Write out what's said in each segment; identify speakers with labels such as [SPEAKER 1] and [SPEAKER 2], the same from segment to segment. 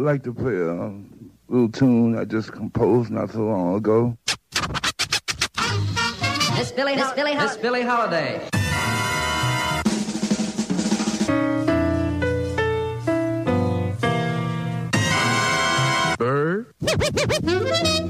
[SPEAKER 1] And I would like to play a little tune I just composed not so long ago.
[SPEAKER 2] Miss Billie, Miss Billie, Miss Billie Holiday.
[SPEAKER 1] Bird.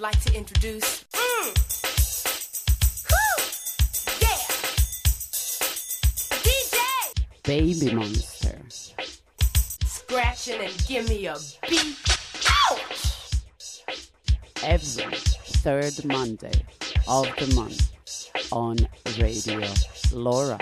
[SPEAKER 3] I'd like to introduce. Mm. Whew. Yeah! DJ!
[SPEAKER 4] Baby Monster.
[SPEAKER 3] Scratching and give me a beat. Ouch!
[SPEAKER 4] Every third Monday of the month on Radio
[SPEAKER 3] LoRa.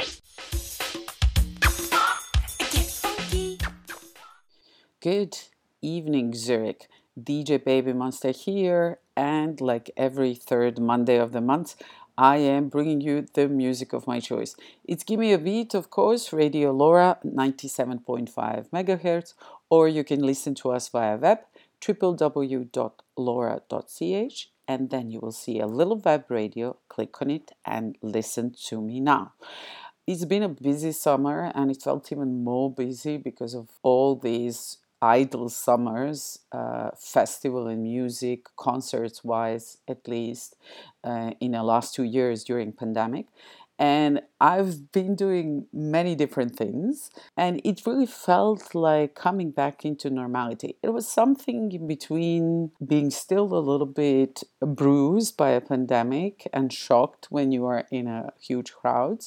[SPEAKER 4] Good evening, Zurich. DJ Baby Monster here, and like every third Monday of the month, I am bringing you the music of my choice. It's Give Me a Beat, of course, Radio LoRa 97.5 megahertz, or you can listen to us via web www.lora.ch and then you will see a little web radio. Click on it and listen to me now. It's been a busy summer and it felt even more busy because of all these idle summers, uh, festival and music, concerts wise, at least uh, in the last two years during pandemic. And I've been doing many different things, and it really felt like coming back into normality. It was something in between being still a little bit bruised by a pandemic and shocked when you are in a huge crowd,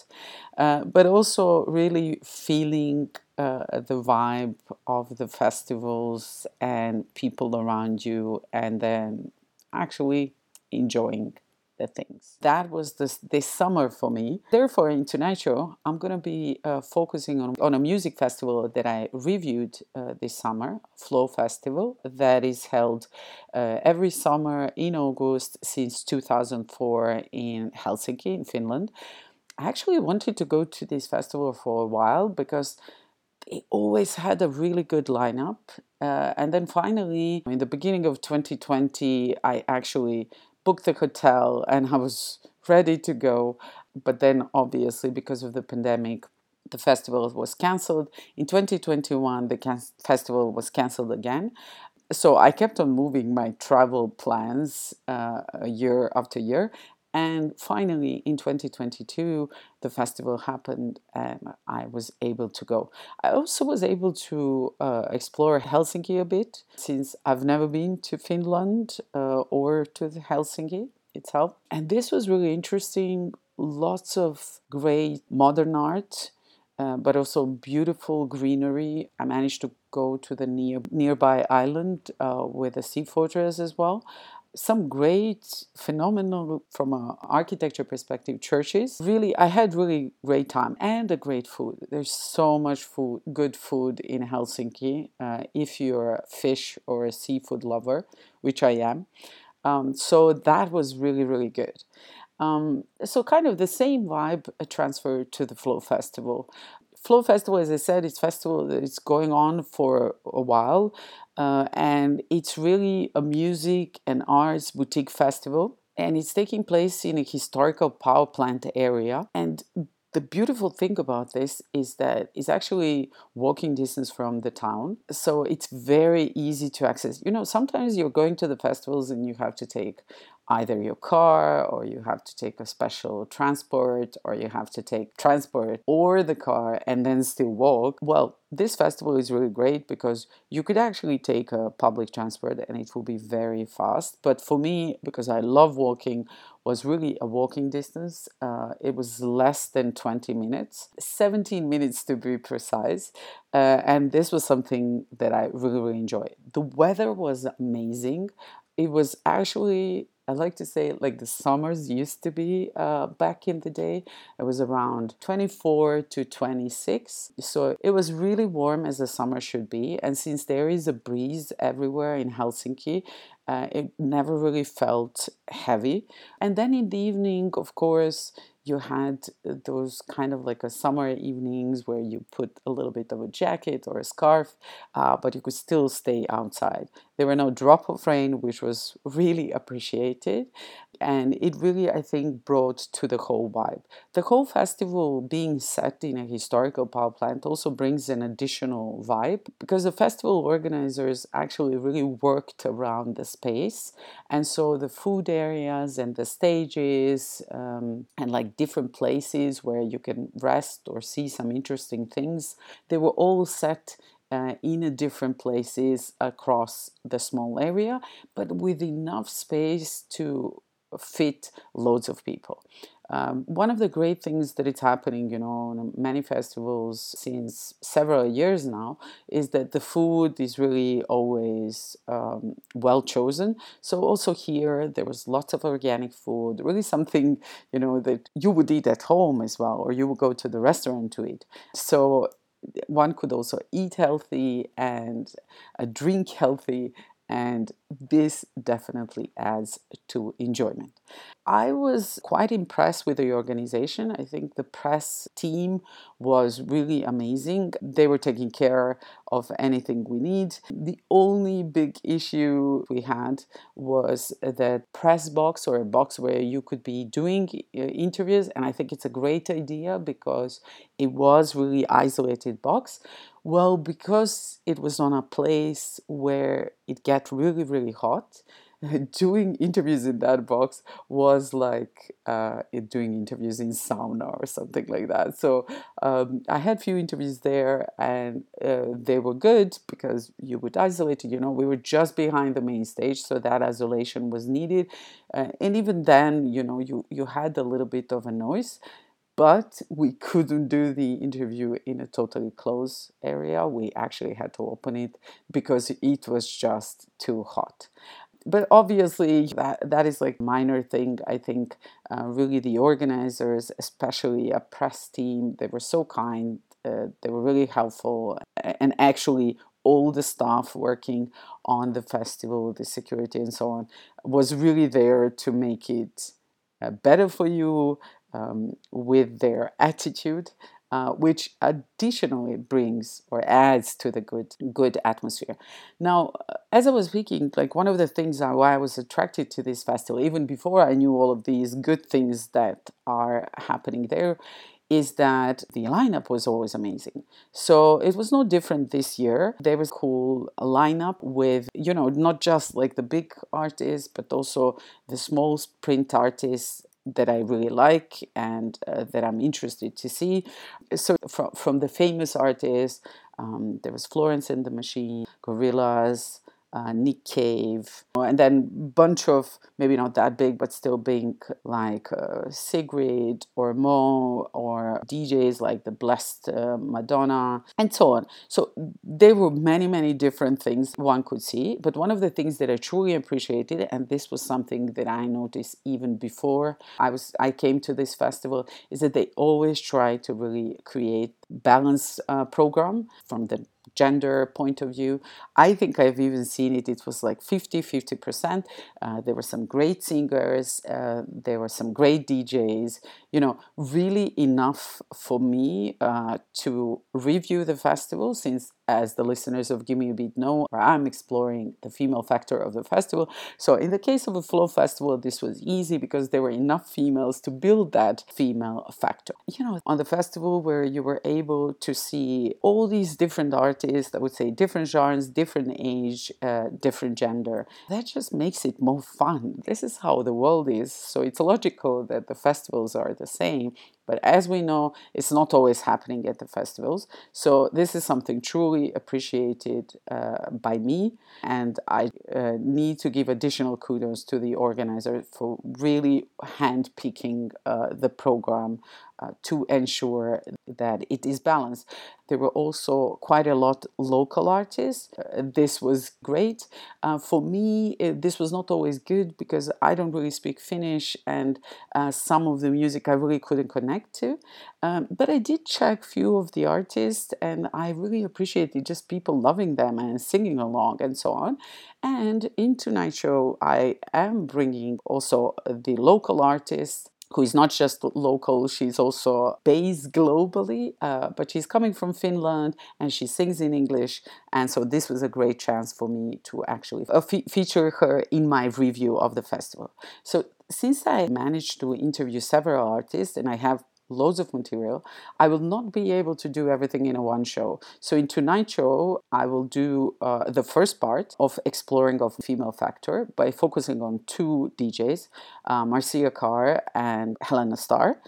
[SPEAKER 4] uh, but also really feeling uh, the vibe of the festivals and people around you, and then actually enjoying the things. That was this, this summer for me. Therefore, in tonight's show, I'm going to be uh, focusing on, on a music festival that I reviewed uh, this summer, Flow Festival, that is held uh, every summer in August since 2004 in Helsinki, in Finland. I actually wanted to go to this festival for a while because they always had a really good lineup. Uh, and then finally, in the beginning of 2020, I actually booked the hotel and I was ready to go. But then, obviously, because of the pandemic, the festival was cancelled. In 2021, the can- festival was cancelled again. So I kept on moving my travel plans uh, year after year. And finally, in 2022, the festival happened and I was able to go. I also was able to uh, explore Helsinki a bit since I've never been to Finland uh, or to Helsinki itself. And this was really interesting. Lots of great modern art. Uh, but also beautiful greenery. I managed to go to the near, nearby island uh, with a sea fortress as well some great phenomenal from an architecture perspective churches. Really i had really great time and a great food. There's so much food good food in helsinki uh, if you're a fish or a seafood lover which i am. Um, so that was really really good. Um, so kind of the same vibe transferred to the flow festival Flow Festival, as I said, it's festival that's going on for a while, uh, and it's really a music and arts boutique festival, and it's taking place in a historical power plant area. And the beautiful thing about this is that it's actually walking distance from the town, so it's very easy to access. You know, sometimes you're going to the festivals and you have to take either your car or you have to take a special transport or you have to take transport or the car and then still walk. Well, this festival is really great because you could actually take a public transport and it will be very fast. But for me, because I love walking, was really a walking distance. Uh, it was less than 20 minutes, 17 minutes to be precise. Uh, and this was something that I really, really enjoyed. The weather was amazing. It was actually I like to say like the summers used to be uh, back in the day. It was around 24 to 26. So it was really warm as the summer should be. And since there is a breeze everywhere in Helsinki, Uh, it never really felt heavy. And then in the evening, of course, you had those kind of like a summer evenings where you put a little bit of a jacket or a scarf, uh, but you could still stay outside. There were no drop of rain, which was really appreciated. And it really, I think, brought to the whole vibe. The whole festival being set in a historical power plant also brings an additional vibe because the festival organizers actually really worked around the space. And so the food areas and the stages um, and like different places where you can rest or see some interesting things. They were all set uh, in different places across the small area, but with enough space to fit loads of people. Um, one of the great things that is happening, you know, on many festivals since several years now, is that the food is really always um, well chosen. So also here there was lots of organic food, really something you know that you would eat at home as well, or you would go to the restaurant to eat. So one could also eat healthy and uh, drink healthy and this definitely adds to enjoyment. I was quite impressed with the organization. I think the press team was really amazing. They were taking care of anything we need. The only big issue we had was that press box or a box where you could be doing uh, interviews and I think it's a great idea because it was really isolated box. Well, because it was on a place where it get really really hot doing interviews in that box was like uh, doing interviews in sauna or something like that. So um, I had few interviews there, and uh, they were good because you would isolate. You know, we were just behind the main stage, so that isolation was needed. Uh, and even then, you know, you you had a little bit of a noise. But we couldn't do the interview in a totally closed area. We actually had to open it because it was just too hot but obviously that that is like minor thing i think uh, really the organizers especially a press team they were so kind uh, they were really helpful and actually all the staff working on the festival the security and so on was really there to make it uh, better for you um, with their attitude uh, which additionally brings or adds to the good good atmosphere. Now, uh, as I was speaking, like one of the things why I was attracted to this festival, even before I knew all of these good things that are happening there, is that the lineup was always amazing. So it was no different this year. There was a cool lineup with, you know, not just like the big artists, but also the small print artists that I really like and uh, that I'm interested to see. So, from, from the famous artists, um, there was Florence and the Machine, Gorillaz, uh, Nick Cave, and then bunch of maybe not that big but still big like uh, Sigrid or MØ or DJs like the Blessed uh, Madonna and so on. So there were many many different things one could see, but one of the things that I truly appreciated, and this was something that I noticed even before I was I came to this festival, is that they always try to really create balanced uh, program from the gender point of view. I think I've even seen it, it was like 50 50%. Uh, there were some great singers, uh, there were some great DJs, you know, really enough for me uh, to review the festival since as the listeners of Give Me a Beat know, I'm exploring the female factor of the festival. So, in the case of a Flow Festival, this was easy because there were enough females to build that female factor. You know, on the festival where you were able to see all these different artists, I would say different genres, different age, uh, different gender, that just makes it more fun. This is how the world is. So, it's logical that the festivals are the same. But as we know, it's not always happening at the festivals. So this is something truly appreciated uh, by me, and I uh, need to give additional kudos to the organizer for really handpicking uh, the program uh, to ensure that it is balanced. There were also quite a lot local artists. Uh, this was great. Uh, for me, it, this was not always good because I don't really speak Finnish, and uh, some of the music I really couldn't connect to. Um, but I did check few of the artists, and I really appreciated just people loving them and singing along and so on. And in Tonight Show, I am bringing also the local artists who is not just local, she's also based globally, uh, but she's coming from Finland and she sings in English. And so this was a great chance for me to actually uh, fe- feature her in my review of the festival. So since I managed to interview several artists and I have loads of material. I will not be able to do everything in a one show. So in tonight's show, I will do uh, the first part of exploring of female factor by focusing on two DJs, uh, Marcia Carr and Helena Star.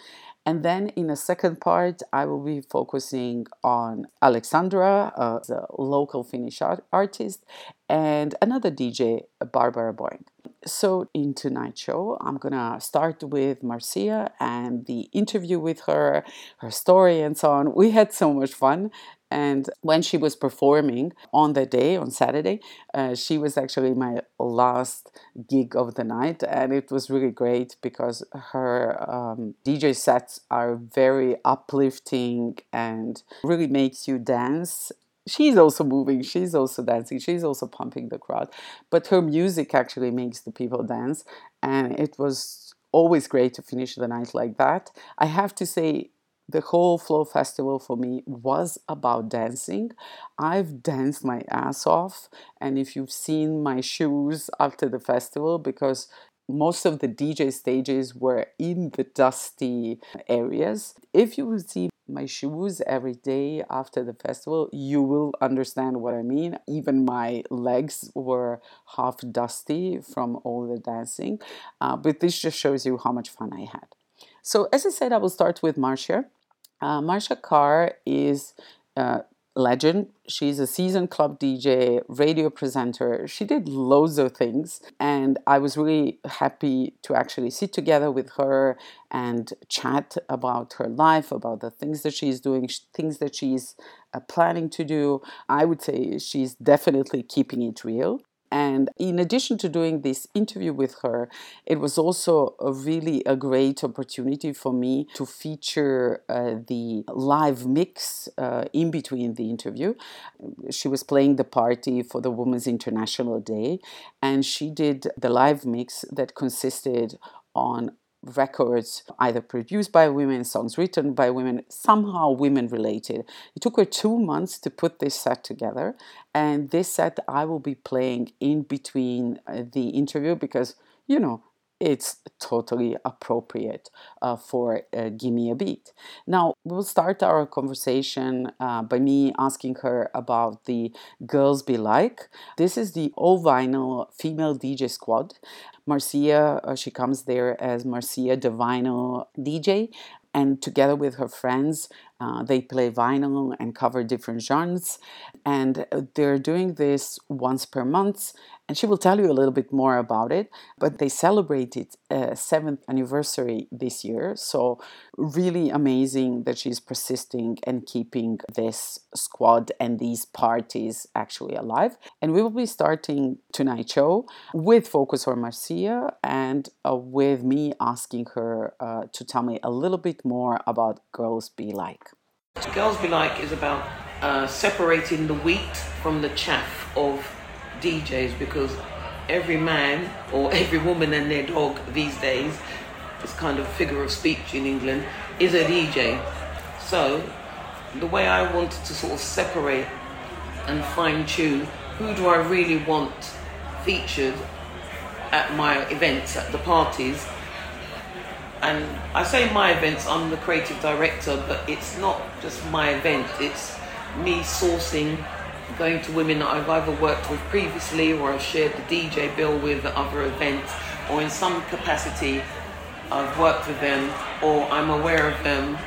[SPEAKER 4] And then in the second part, I will be focusing on Alexandra, uh, the local Finnish art- artist, and another DJ, Barbara Boeing. So, in tonight's show, I'm gonna start with Marcia and the interview with her, her story, and so on. We had so much fun. And when she was performing on the day, on Saturday, uh, she was actually my last gig of the night. And it was really great because her um, DJ sets are very uplifting and really makes you dance she's also moving, she's also dancing, she's also pumping the crowd. But her music actually makes the people dance, and it was always great to finish the night like that. I have to say, the whole Flow Festival for me was about dancing. I've danced my ass off, and if you've seen my shoes after the festival, because most of the DJ stages were in the dusty areas. If you see my shoes every day after the festival, you will understand what I mean. Even my legs were half dusty from all the dancing, uh, but this just shows you how much fun I had. So, as I said, I will start with Marcia. Uh, Marcia Carr is uh, legend. She's a seasoned club DJ, radio presenter. She did loads of things, and I was really happy to actually sit together with her and chat about her life, about the things that she's doing, things that she's uh, planning to do. I would say she's definitely keeping it real. And in addition to doing this interview with her, it was also a really a great opportunity for me to feature uh, the live mix uh, in between the interview. She was playing the party for the Women's International Day, and she did the live mix that consisted on records either produced by women, songs written by women, somehow women related. It took her two months to put this set together, and this set I will be playing in between uh, the interview because, you know, it's totally appropriate uh, for uh, Give Me a Beat. Now, we'll start our conversation uh, by me asking her about the Girls Be Like. This is the all vinyl female DJ squad. Marcia, uh, she comes there as Marcia vinyl DJ, and together with her friends, uh, they play vinyl and cover different genres. And uh, they're doing this once per month and she will tell you a little bit more about it. But they celebrated a seventh anniversary this year, so really amazing that she's persisting and keeping this squad and these parties actually alive. And we will be starting tonight's show with focus on Marcia and uh, with me asking her uh, to tell me a little bit more about Girls Be Like.
[SPEAKER 5] Girls Be Like is about uh, separating the wheat from the chaff of DJs because every man or every woman and their dog these days, this kind of figure of speech in England, is a DJ. So the way I wanted to sort of separate and fine tune who do I really want featured at my events, at the parties. And I say my events, I'm the creative director, but it's not just my event, it's me sourcing going to women that I've either worked with previously or I've shared the DJ bill with at other events, or in some capacity I've worked with them or I'm aware of them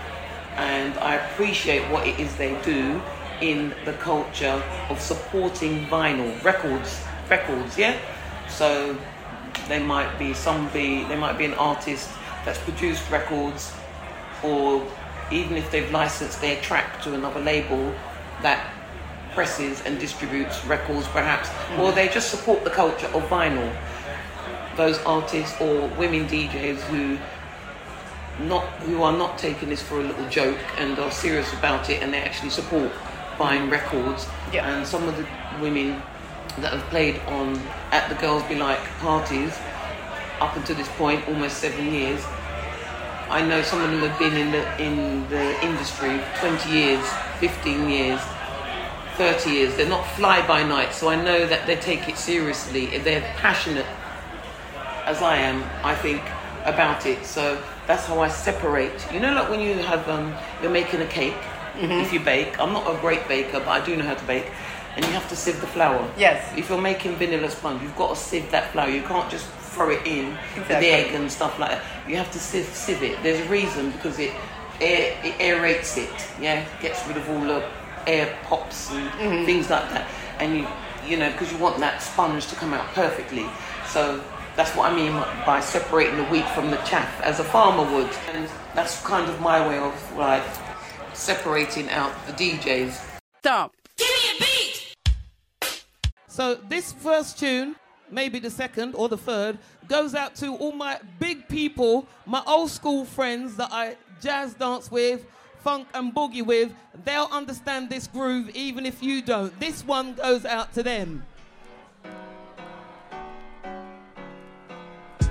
[SPEAKER 5] and I appreciate what it is they do in the culture of supporting vinyl records records yeah? So they might be some be they might be an artist that's produced records or even if they've licensed their track to another label that presses and distributes records perhaps, hmm. or they just support the culture of vinyl. Those artists or women DJs who not who are not taking this for a little joke and are serious about it and they actually support buying hmm. records.
[SPEAKER 6] Yeah.
[SPEAKER 5] And some of the women that have played on at the Girls Be Like parties up until this point, almost seven years. I know some of them have been in the in the industry 20 years, 15 years, 30 years. They're not fly by night, so I know that they take it seriously. If they're passionate, as I am, I think about it. So that's how I separate. You know, like when you have um, you're making a cake. If you bake, I'm not a great baker, but I do know how to bake. And you have to sieve the flour.
[SPEAKER 6] Yes.
[SPEAKER 5] If you're making vanilla sponge, you've got to sieve that flour. You can't just throw it in
[SPEAKER 6] Exactly.
[SPEAKER 5] the egg and stuff like that. You have to sieve, sieve it. There's a reason because it air, it aerates it. Yeah, gets rid of all the air pops and
[SPEAKER 6] Mm-hmm.
[SPEAKER 5] things like that. And you, you know, because you want that sponge to come out perfectly. So that's what I mean by separating the wheat from the chaff, as a farmer would. And that's kind of my way of like separating out the DJs.
[SPEAKER 6] Stop.
[SPEAKER 7] So this first tune, maybe the second or the third, goes out to all my big people, my old school friends that I jazz dance with, funk and boogie with. They'll understand this groove even if you don't. This one goes out to them.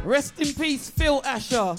[SPEAKER 7] Rest in peace, Phil Asher.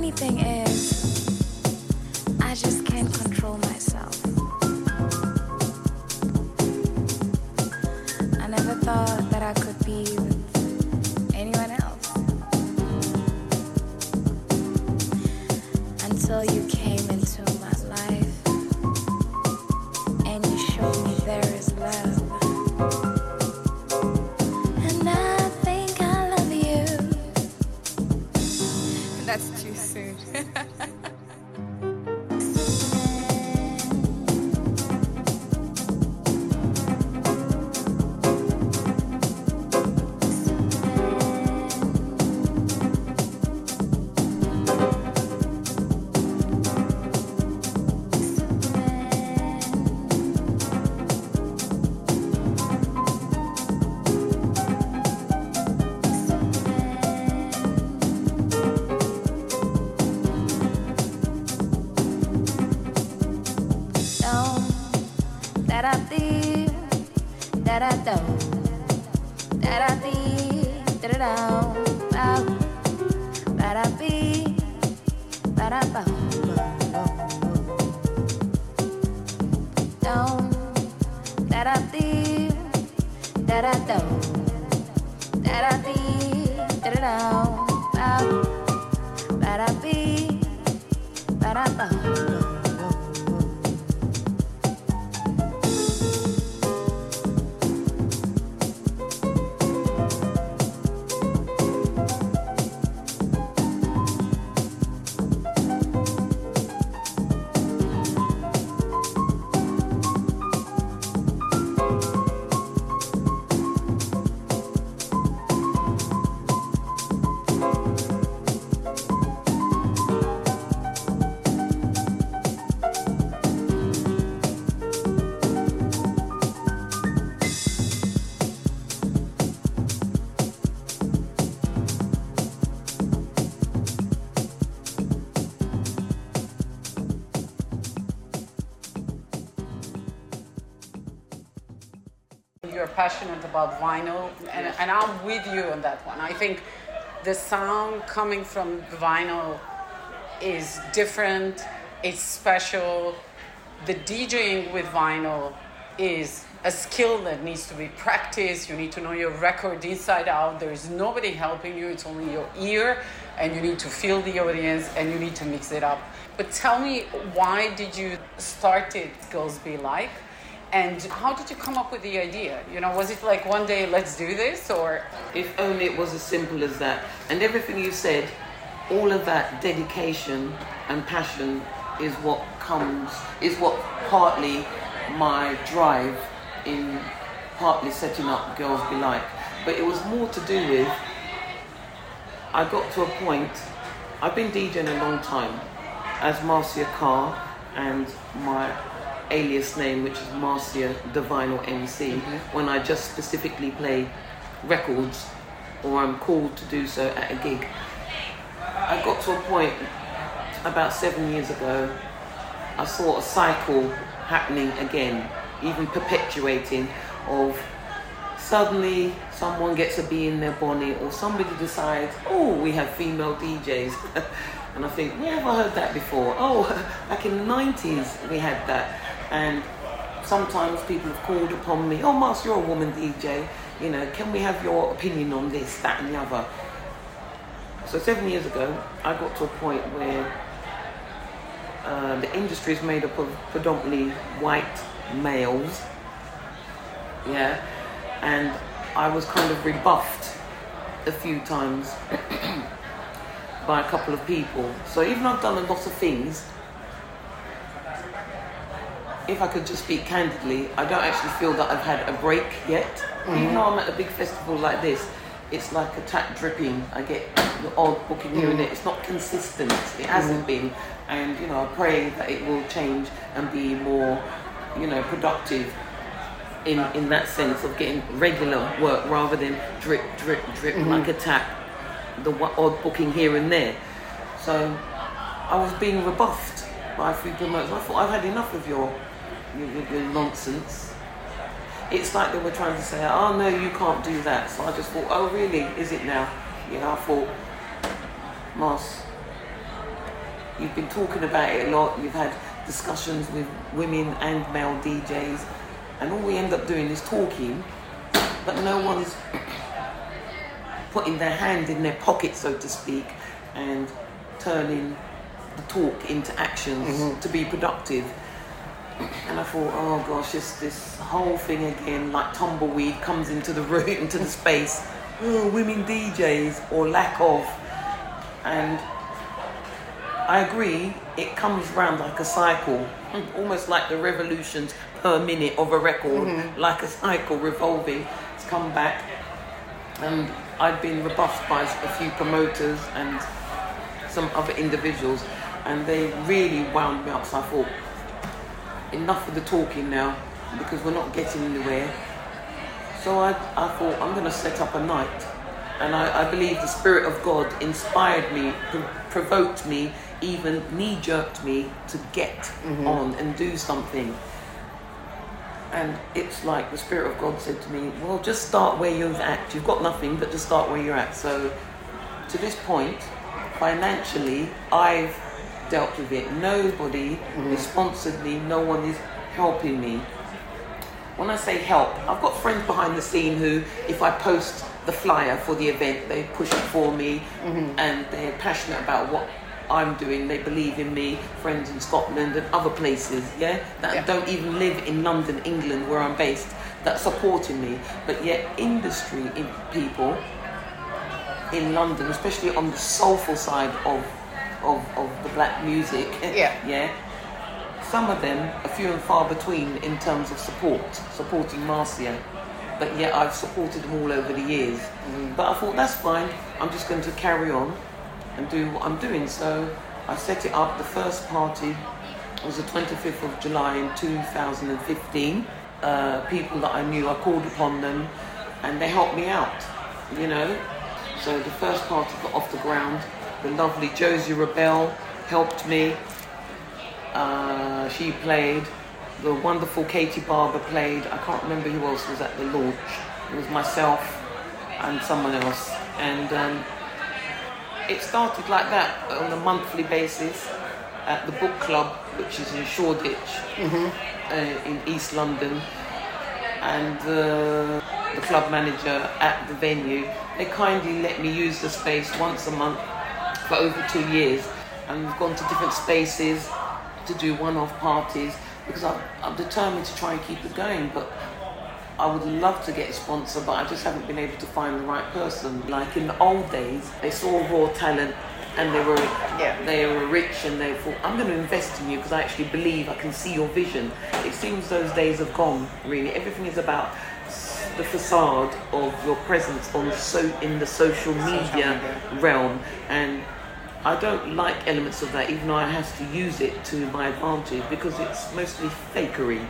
[SPEAKER 6] Funny thing is, I just can't control myself. I never thought that I could be
[SPEAKER 4] passionate about vinyl, and, and I'm with you on that one. I think the sound coming from vinyl is different, it's special. The DJing with vinyl is a skill that needs to be practiced. You need to know your record inside out. There is nobody helping you, it's only your ear, and you need to feel the audience and you need to mix it up. But tell me, why did you start it Girls Be Like? And how did you come up with the idea? You know, was it like one day, let's do this, or
[SPEAKER 5] If only it was as simple as that. And everything you said, all of that dedication and passion is what comes, is what partly my drive in partly setting up Girls Be Like. But it was more to do with, I got to a point, I've been DJing a long time as Marcia Carr and my alias name, which is Marcia the Vinyl MC, mm-hmm. when I just specifically play records or I'm called to do so at a gig. I got to a point about seven years ago, I saw a cycle happening again, even perpetuating of suddenly someone gets a bee in their bonnet or somebody decides, oh, we have female DJs. and I think, where have I heard that before? Oh, back in the 90s we had that. And sometimes people have called upon me, oh, Mars, you're a woman DJ. You know, can we have your opinion on this, that, and the other? So seven years ago, I got to a point where uh, the industry is made up of predominantly white males. Yeah, and I was kind of rebuffed a few times by a couple of people. So even though I've done a lot of things, if I could just speak candidly, I don't actually feel that I've had a break yet. Mm-hmm. Even though I'm at a big festival like this, it's like a tap dripping. I get the odd booking here and mm-hmm. there. It's not consistent. It hasn't mm-hmm. been, and you know, I pray that it will change and be more, you know, productive. In, in that sense of getting regular work rather than drip, drip, drip like a tap, the odd booking here and there. So I was being rebuffed by a few promoters. I thought I've had enough of your your, your, your nonsense. It's like they were trying to say, oh no, you can't do that. So I just thought, oh really? Is it now? Yeah, I thought, Moss, you've been talking about it a lot. You've had discussions with women and male DJs, and all we end up doing is talking, but no one's putting their hand in their pocket, so to speak, and turning the talk into actions mm-hmm. to be productive. And I thought, oh gosh, this this whole thing again, like tumbleweed, comes into the room, into the space. Oh, women DJs or lack of, and I agree. It comes round like a cycle, almost like the revolutions per minute of a record, mm-hmm. like a cycle revolving. It's come back, and I'd been rebuffed by a few promoters and some other individuals, and they really wound me up. So I thought, enough of the talking now, because we're not getting anywhere. So I, I thought I'm going to set up a night, and I, I believe the Spirit of God inspired me, pro- provoked me, even knee jerked me to get mm-hmm. on and do something. And it's like the Spirit of God said to me, Well, just start where you're at. You've got nothing, but just start where you're at. So to this point, financially, I've dealt with it. Nobody has sponsored me, no one is helping me. When I say help, I've got friends behind the scene who, if I post the flyer for the event, they push it for me mm-hmm. and they're passionate about what I'm doing. They believe in me, friends in Scotland and other places, yeah, that don't even live in London, England, where I'm based, that supporting me. But yet, industry in people in London, especially on the soulful side of of, of the black music,
[SPEAKER 4] Yeah.
[SPEAKER 5] yeah, some of them are few and far between in terms of support, supporting Marcia. But yet I've supported them all over the years. But I thought that's fine. I'm just going to carry on and do what I'm doing. So I set it up. The first party was the 25th of July in 2015. Uh, people that I knew, I called upon them, and they helped me out. You know. So the first party got off the ground. The lovely Josie Rebel helped me. Uh, she played. The wonderful Katie Barber played. I can't remember who else was at the launch. It was myself and someone else. And um, it started like that on a monthly basis at the book club, which is in Shoreditch uh, in East London. And uh, the club manager at the venue, they kindly let me use the space once a month for over two years. And we've gone to different spaces to do one-off parties because I'm, I'm determined to try and keep it going. But I would love to get a sponsor, but I just haven't been able to find the right person. Like in the old days, they saw raw talent and they were they were rich and they thought, I'm going to invest in you because I actually believe I can see your vision. It seems those days have gone. Really, everything is about the facade of your presence on so in the social media realm and. I don't like elements of that, even though I have to use it to my advantage because it's mostly fakery.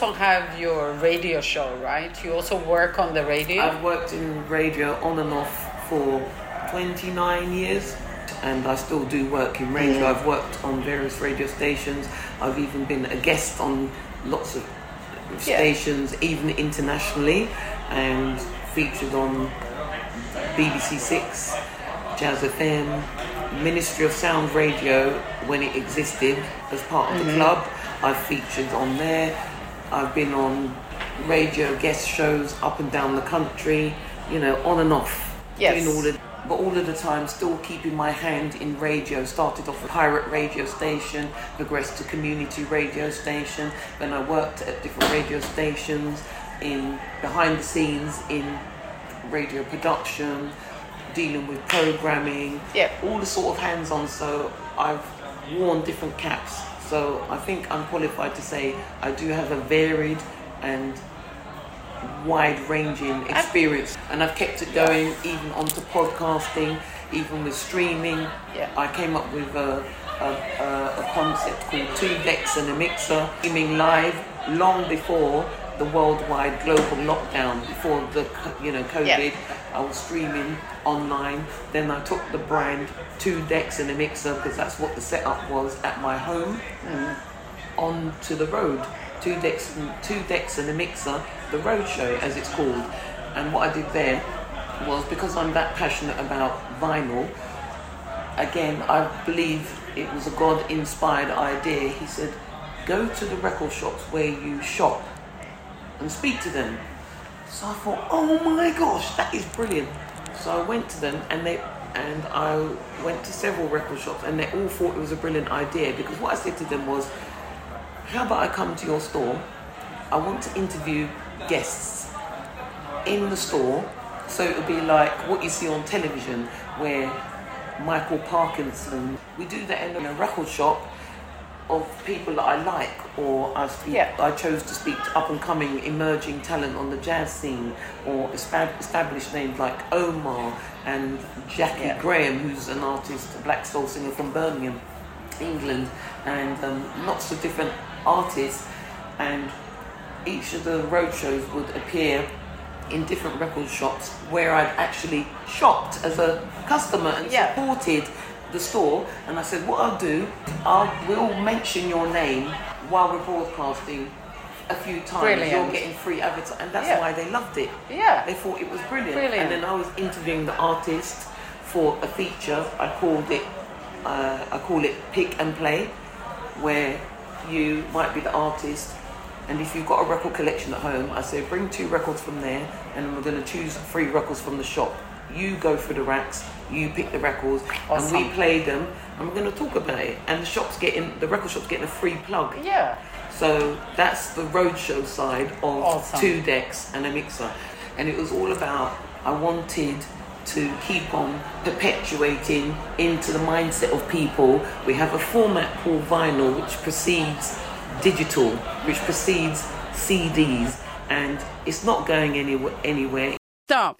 [SPEAKER 4] Also have your radio show, right? You also work on the radio.
[SPEAKER 5] I've worked in radio on and off for 29 years and I still do work in radio. I've worked on various radio stations. I've even been a guest on lots of stations, even internationally, and featured on BBC Six, Jazz FM, Ministry of Sound Radio when it existed as part of the mm-hmm. club. I've featured on there. I've been on radio guest shows up and down the country, you know, on and off.
[SPEAKER 4] Yes.
[SPEAKER 5] Doing all but all of the time still keeping my hand in radio. Started off a pirate radio station, progressed to community radio station. Then I worked at different radio stations in behind the scenes in radio production, dealing with programming,
[SPEAKER 4] Yeah.
[SPEAKER 5] all the sort of hands on. So I've worn different caps. So I think I'm qualified to say I do have a varied and wide ranging experience. And I've kept it going even onto podcasting, even with streaming.
[SPEAKER 4] Yeah.
[SPEAKER 5] I came up with a, a, a, a concept called Two Decks and a Mixer, streaming live long before the worldwide global lockdown, before the you know COVID.
[SPEAKER 4] Yeah.
[SPEAKER 5] I was streaming online. Then I took the brand Two Decks and a Mixer because that's what the setup was at my home hmm. onto the road. Two decks, two decks and a mixer, the road show as it's called. And what I did there was because I'm that passionate about vinyl. Again, I believe it was a God-inspired idea. He said, "Go to the record shops where you shop and speak to them." So I thought, "Oh my gosh, that is brilliant!" So I went to them and they and I went to several record shops and they all thought it was a brilliant idea because what I said to them was, how about I come to your store? I want to interview guests in the store. So it'll be like what you see on television where Michael Parkinson, we do that in a record shop of people that I like or I speak,
[SPEAKER 4] Yeah.
[SPEAKER 5] I chose to speak to up and coming emerging talent on the jazz scene or established names like Omar and Jaki
[SPEAKER 4] Yeah.
[SPEAKER 5] Graham who's an artist, a black soul singer from Birmingham. England and um, lots of different artists and each of the road shows would appear in different record shops where I'd actually shopped as a customer and
[SPEAKER 4] Yeah.
[SPEAKER 5] supported the store and I said what I'll do I will mention your name while we're broadcasting a few times
[SPEAKER 4] Brilliant.
[SPEAKER 5] you're getting free advertising and that's
[SPEAKER 4] Yeah.
[SPEAKER 5] why they loved it
[SPEAKER 4] Yeah.
[SPEAKER 5] they thought it was brilliant.
[SPEAKER 4] Brilliant.
[SPEAKER 5] And then I was interviewing the artist for a feature. I called it, uh, I call it pick and play, where you might be the artist, and if you've got a record collection at home, I say bring two records from there, and we're going to choose three records from the shop. You go through the racks, you pick the records, and we play them, and we're going to talk about it. And the shop's getting, the record shop's getting a free plug.
[SPEAKER 4] Yeah.
[SPEAKER 5] So that's the roadshow side of
[SPEAKER 4] Awesome.
[SPEAKER 5] two decks and a mixer. And it was all about, I wanted to keep on perpetuating into the mindset of people. We have a format called vinyl, which precedes digital, which precedes CDs, and it's not going anywhere. anywhere.
[SPEAKER 3] Stop.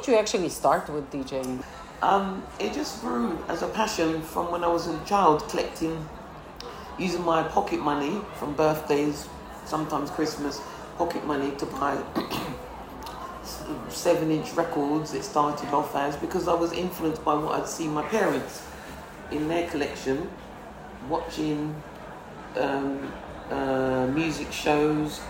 [SPEAKER 4] Did you actually start with DJing?
[SPEAKER 5] Um, it just grew as a passion from when I was a child, collecting, using my pocket money from birthdays, sometimes Christmas, pocket money to buy seven inch records. It started off as because I was influenced by what I'd seen my parents in their collection, watching um, uh, music shows.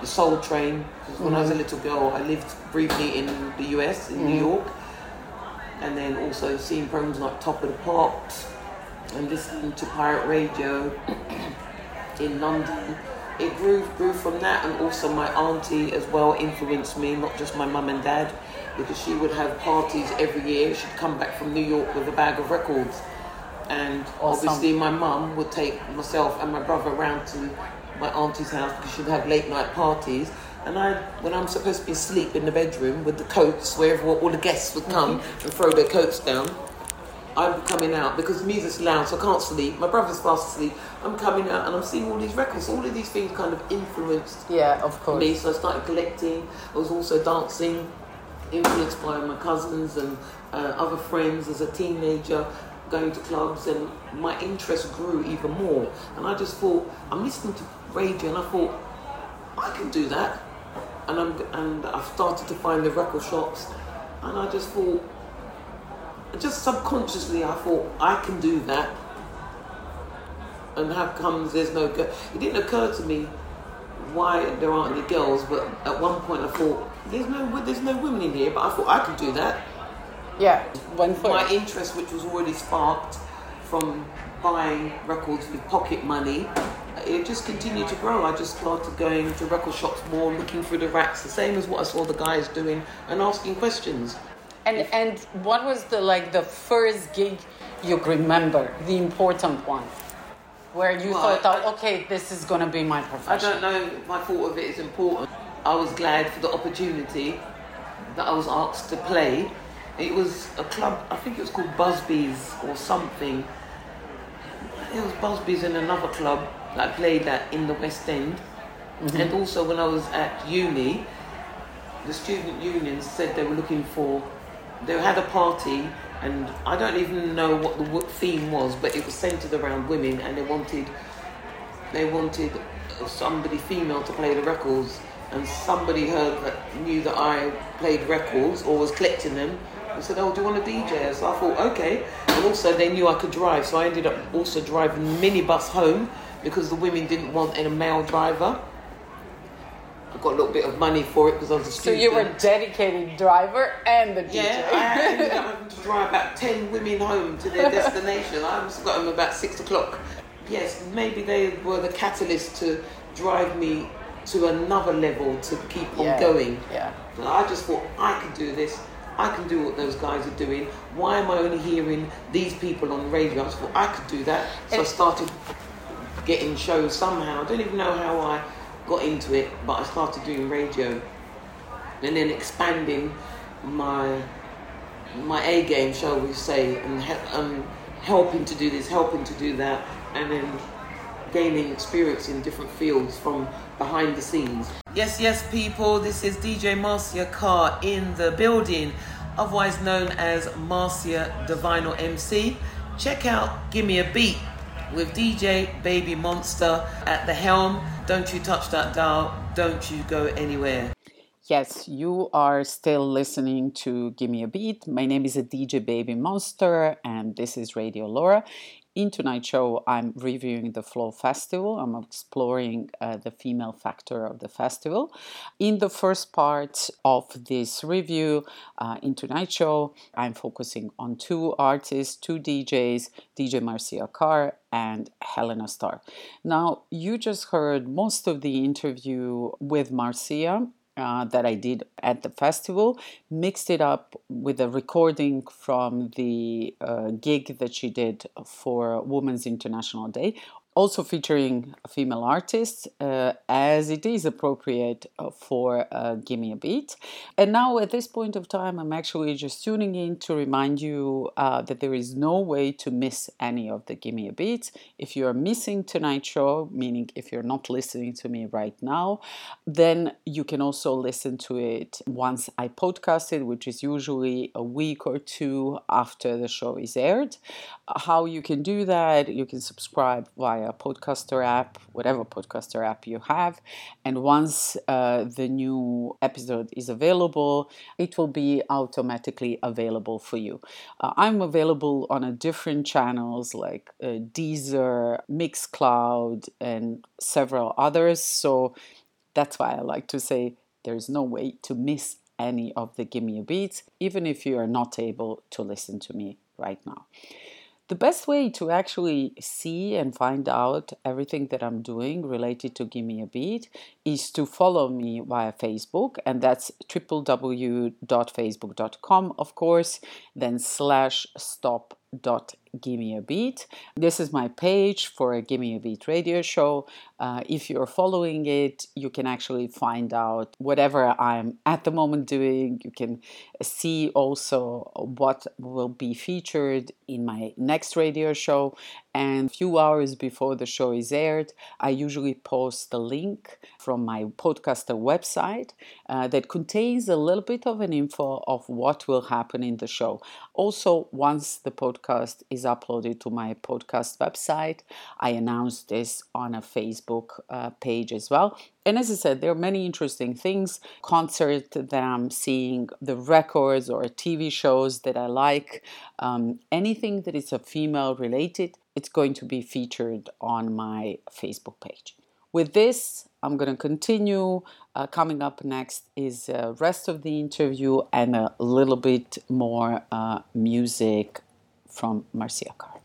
[SPEAKER 5] Like the Soul Train. When I was a mm-hmm. little girl, I lived briefly in the US, in New mm-hmm. York, and then also seeing programs like Top of the Pops and listening to pirate radio in London. It grew grew from that, and also my auntie as well influenced me, not just my mum and dad, because she would have parties every year. She'd come back from New York with a bag of records, and
[SPEAKER 4] Awesome.
[SPEAKER 5] obviously my mum would take myself and my brother around to my auntie's house because she'd have late night parties. And I, when I'm supposed to be asleep in the bedroom with the coats, where everyone, all the guests would come and throw their coats down, I'm coming out because the music's loud, so I can't sleep. My brother's fast asleep. I'm coming out and I'm seeing all these records. All of these things kind of influenced
[SPEAKER 4] Yeah, of course.
[SPEAKER 5] me. So I started collecting. I was also dancing, influenced by my cousins and uh, other friends as a teenager, going to clubs, and my interest grew even more. And I just thought, I'm listening to radio, and I thought, I can do that. And I'm and I've started to find the record shops, and I just thought, just subconsciously, I thought I can do that. And how comes there's no girl? It didn't occur to me why there aren't any girls, but at one point I thought there's no there's no women in here, but I thought I could do that.
[SPEAKER 4] Yeah, one for
[SPEAKER 5] My interest, which was already sparked from buying records with pocket money, it just continued to grow. I just started going to record shops more, looking through the racks, the same as what I saw the guys doing, and asking questions.
[SPEAKER 4] And and what was the like the first gig you remember, the important one, where you
[SPEAKER 5] Well,
[SPEAKER 4] thought,
[SPEAKER 5] I-
[SPEAKER 4] oh, okay, this is gonna be my profession?
[SPEAKER 5] I don't know if I thought of it is important. I was glad for the opportunity that I was asked to play. It was a club, I think it was called Busby's or something. It was Busby's in another club I played that in the West End. Mm-hmm. And also when I was at uni, the student union said they were looking for, they had a party and I don't even know what the theme was, but it was centered around women and they wanted they wanted somebody female to play the records and somebody heard that knew that I played records or was collecting them and said, Oh, do you want a DJ? So I thought, okay. And also they knew I could drive, so I ended up also driving the minibus home because the women didn't want a male driver. I got a little bit of money for it because I was a student.
[SPEAKER 4] So you were a dedicated driver and the DJ.
[SPEAKER 5] Yeah, I having to drive about 10 women home to their destination. I have got them about 6 o'clock. yes, maybe they were the catalyst to drive me to another level to keep on
[SPEAKER 4] Yeah,
[SPEAKER 5] going.
[SPEAKER 4] yeah.
[SPEAKER 5] And I just thought I could do this. I can do what those guys are doing. Why am I only hearing these people on the radio? I just thought I could do that. So I started getting shows somehow. I don't even know how I got into it, but I started doing radio and then expanding my my A game, shall we say, and he- um, helping to do this, helping to do that, and then gaining experience in different fields from behind the scenes. Yes, yes, people, this is DJ Marcia Carr in the building, otherwise known as Marcia Divinal MC. Check out Gimme a Beat with DJ Baby Monster at the helm. Don't you touch that dial, don't you go anywhere.
[SPEAKER 4] Yes, you are still listening to Give Me a Beat. My name is a DJ Baby Monster, and this is Radio LoRa. In tonight's show, I'm reviewing the Flow Festival. I'm exploring uh, the female factor of the festival. In the first part of this review, uh, in tonight's show, I'm focusing on two artists, two DJs, DJ Marcia Carr and Helena Star. Now, you just heard most of the interview with Marcia uh, that I did at the festival, mixed it up with a recording from the uh, gig that she did for Women's International Day, also featuring female artists, uh, as it is appropriate uh, for uh, Gimme a Beat. And now, at this point of time, I'm actually just tuning in to remind you uh, that there is no way to miss any of the Gimme a Beat. If you are missing tonight's show, meaning if you're not listening to me right now, then you can also listen to it once I podcast it, which is usually a week or two after the show is aired. How you can do that, you can subscribe via Podcaster app, whatever Podcaster app you have. And once uh, the new episode is available, it will be automatically available for you. Uh, I'm available on a different channels like uh, Deezer, Mixcloud, and several others. So that's why I like to say there's no way to miss any of the Gimme a Beats, even if you are not able to listen to me right now. The best way to actually see and find out everything that I'm doing related to Gimme a Beat is to follow me via Facebook, and that's www.facebook.com, of course, then slash stop dot gimme a beat. This is my page for a gimme a beat radio show. Uh, if you're following it you can actually find out whatever i'm at the moment doing. You can see also what will be featured in my next radio show and a few hours before the show is aired i usually post the link from my podcaster website uh, that contains a little bit of an info of what will happen in the show. Also once the podcast is uploaded to my podcast website i announce this on a facebook uh, page as well. And as I said, there are many interesting things. Concerts that I'm seeing, the records or TV shows that I like, um, anything that is a female related, it's going to be featured on my Facebook page. With this, I'm going to continue. Uh, coming up next is the rest of the interview and a little bit more uh, music from Marcia Carr.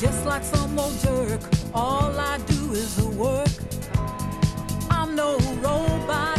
[SPEAKER 6] Just
[SPEAKER 8] like some old jerk, all I do is work. I'm no robot.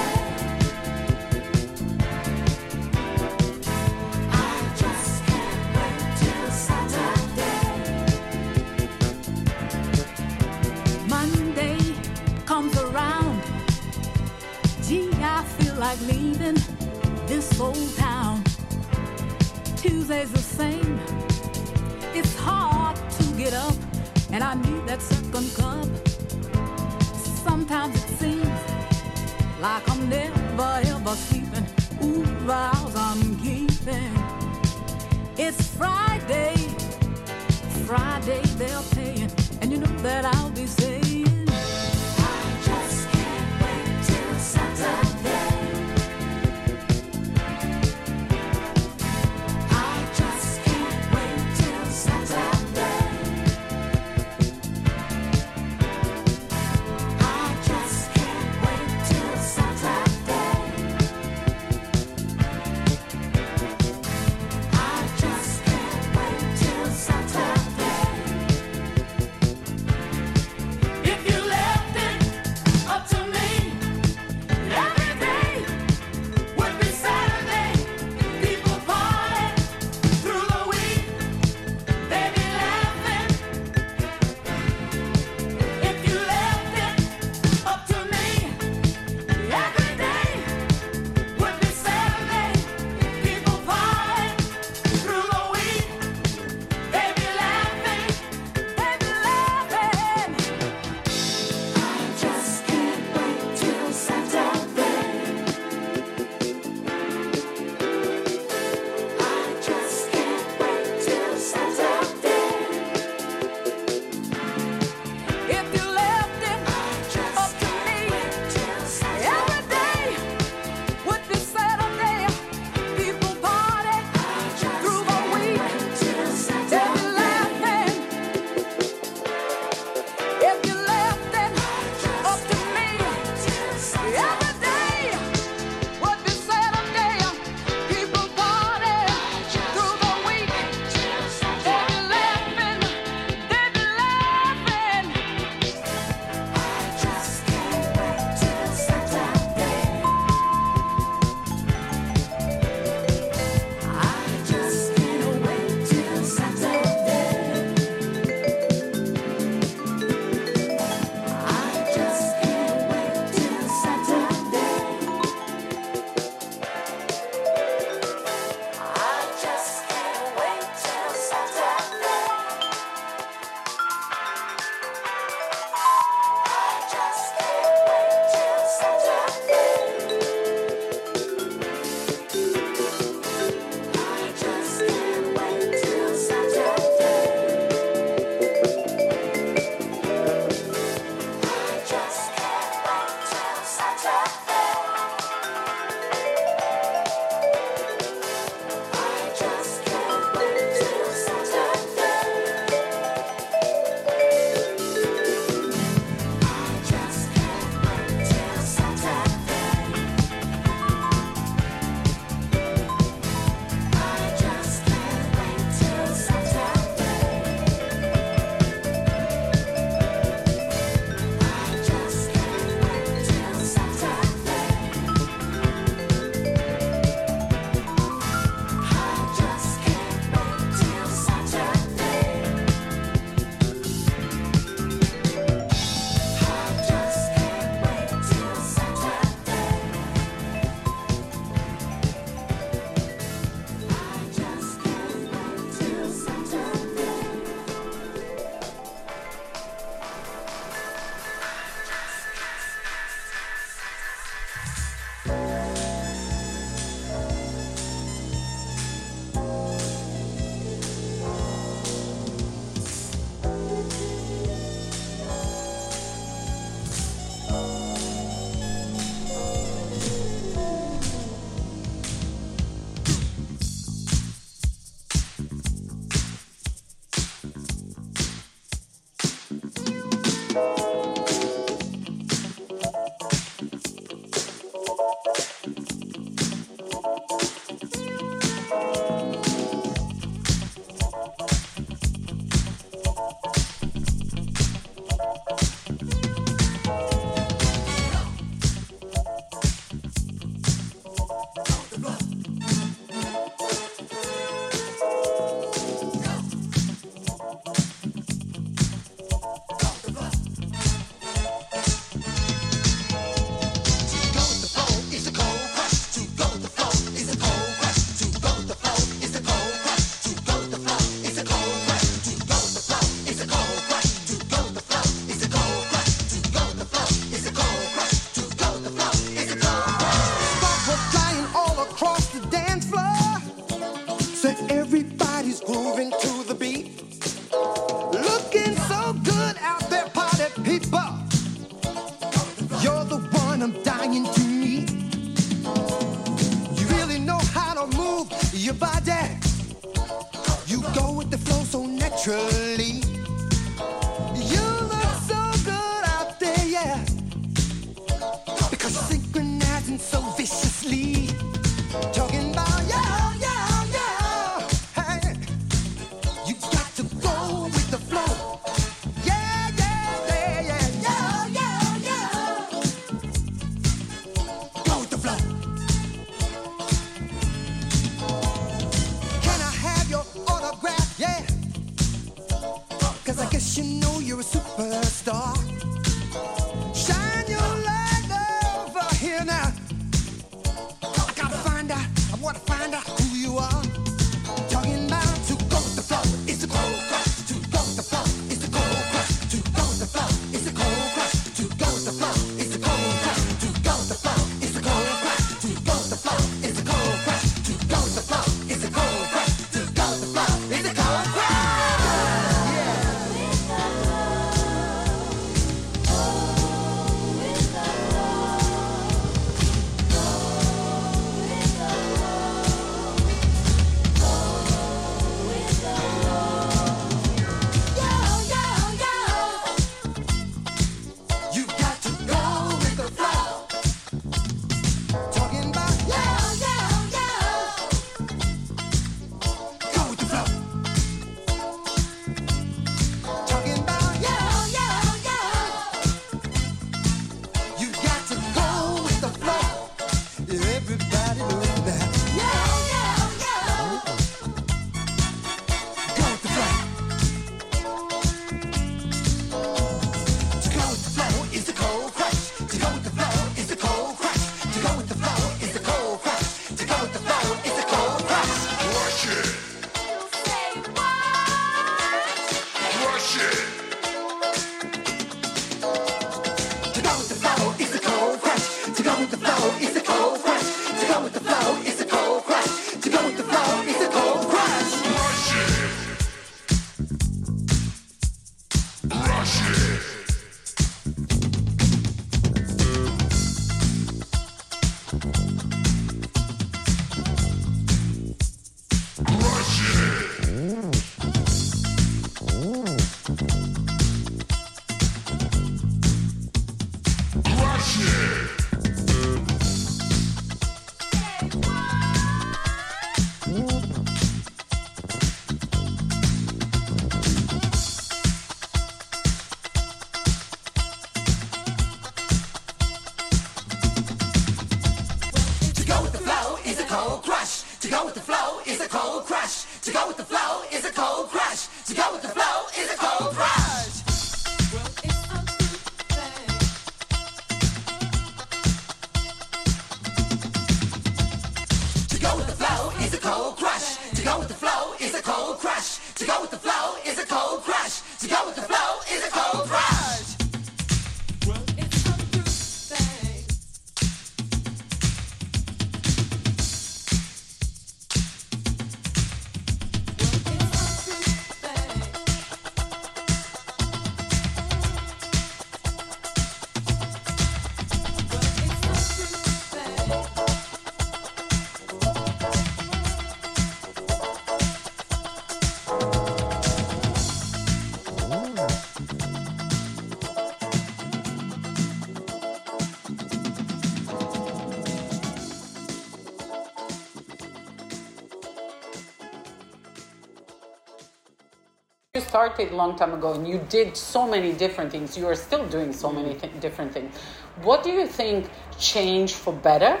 [SPEAKER 4] started a long time ago and you did so many different things, you are still doing so many mm-hmm. th- different things. What do you think changed for better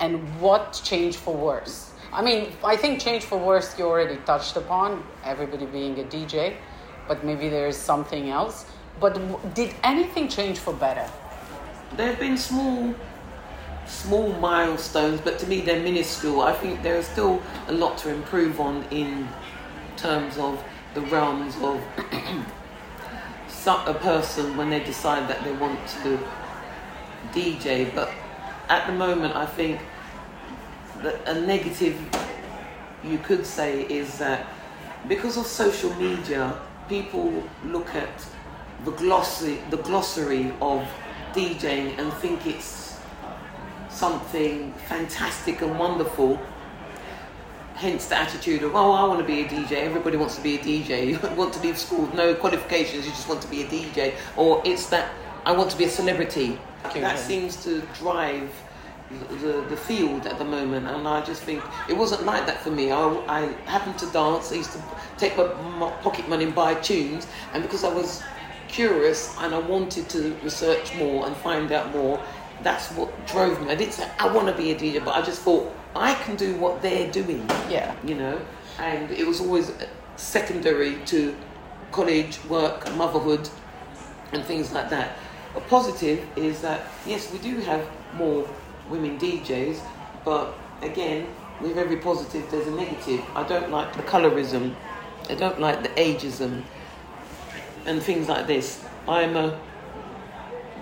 [SPEAKER 4] and what changed for worse? I mean, I think change for worse you already touched upon, everybody being a DJ, but maybe there is something else. But did anything change for better?
[SPEAKER 5] There have been small, small milestones, but to me they're minuscule. I think there is still a lot to improve on in terms of the realms of a person when they decide that they want to DJ. But at the moment, I think that a negative you could say is that because of social media, people look at the glossy, the glossary of DJing and think it's something fantastic and wonderful Hence the attitude of, oh, I want to be a DJ. Everybody wants to be a DJ. You want to leave school, no qualifications, you just want to be a DJ. Or it's that, I want to be a celebrity. That seems to drive the, the, the field at the moment. And I just think it wasn't like that for me. I, I happened to dance. I used to take my, my pocket money and buy tunes. And because I was curious and I wanted to research more and find out more, that's what drove me. I didn't say I want to be a DJ, but I just thought I can do what they're doing.
[SPEAKER 4] Yeah.
[SPEAKER 5] You know, and it was always uh, secondary to college, work, motherhood, and things like that. A positive is that yes, we do have more women DJs, but again, with every positive, there's a negative. I don't like the colorism. I don't like the ageism and things like this. I'm a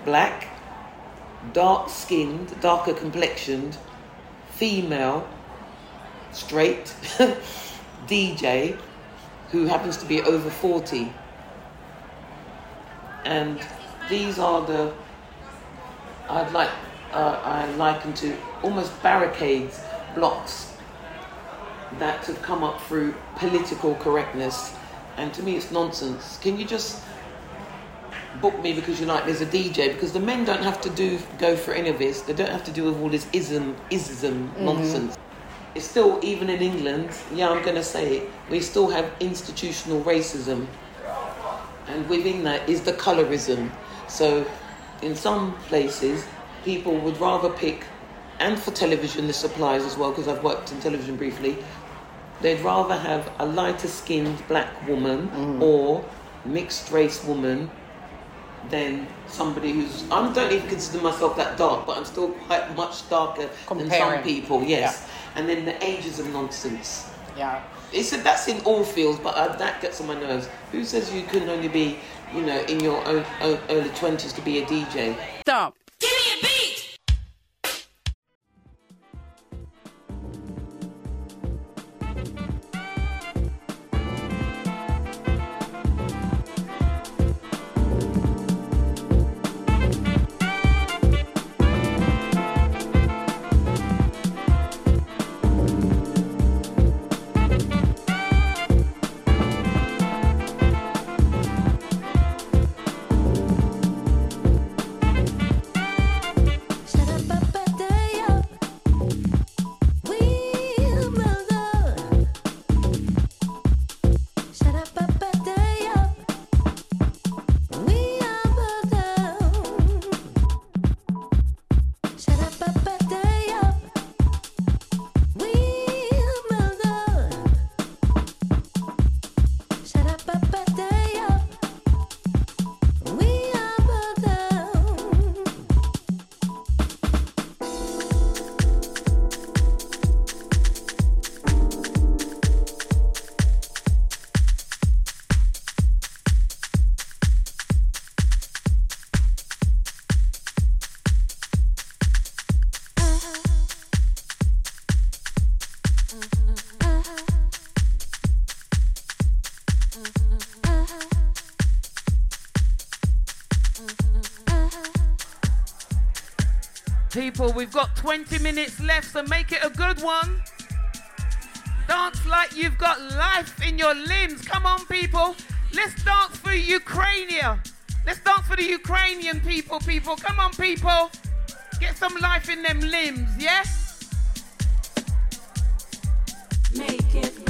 [SPEAKER 5] black, dark skinned, darker complexioned, female, straight DJ who happens to be over 40. And these are the, I'd like, uh, I liken to almost barricades, blocks that have come up through political correctness. And to me, it's nonsense. Can you just book me because you like me as a DJ? Because the men don't have to do go for any of this. They don't have to do with all this ism, ism mm-hmm. nonsense. It's still, even in England, yeah, I'm going to say it, we still have institutional racism. And within that is the colorism. So, in some places, people would rather pick, and for television, this applies as well, because I've worked in television briefly, they'd rather have a lighter skinned black woman mm. or mixed race woman than somebody who's I don't even consider myself that dark, but I'm still quite much darker than some people. Yes, and then the ageism nonsense.
[SPEAKER 4] Yeah.
[SPEAKER 5] It's a, that's in all fields, but uh, that gets on my nerves. Who says you can only be, you know, in your own, own early twenties to be a DJ?
[SPEAKER 8] Stop.
[SPEAKER 7] People, we've got 20 minutes left, so make it a good one. Dance like you've got life in your limbs. Come on, people. Let's dance for Ukraine. Let's dance for the Ukrainian people, people. Come on, people. Get some life in them limbs, yes?
[SPEAKER 8] Make it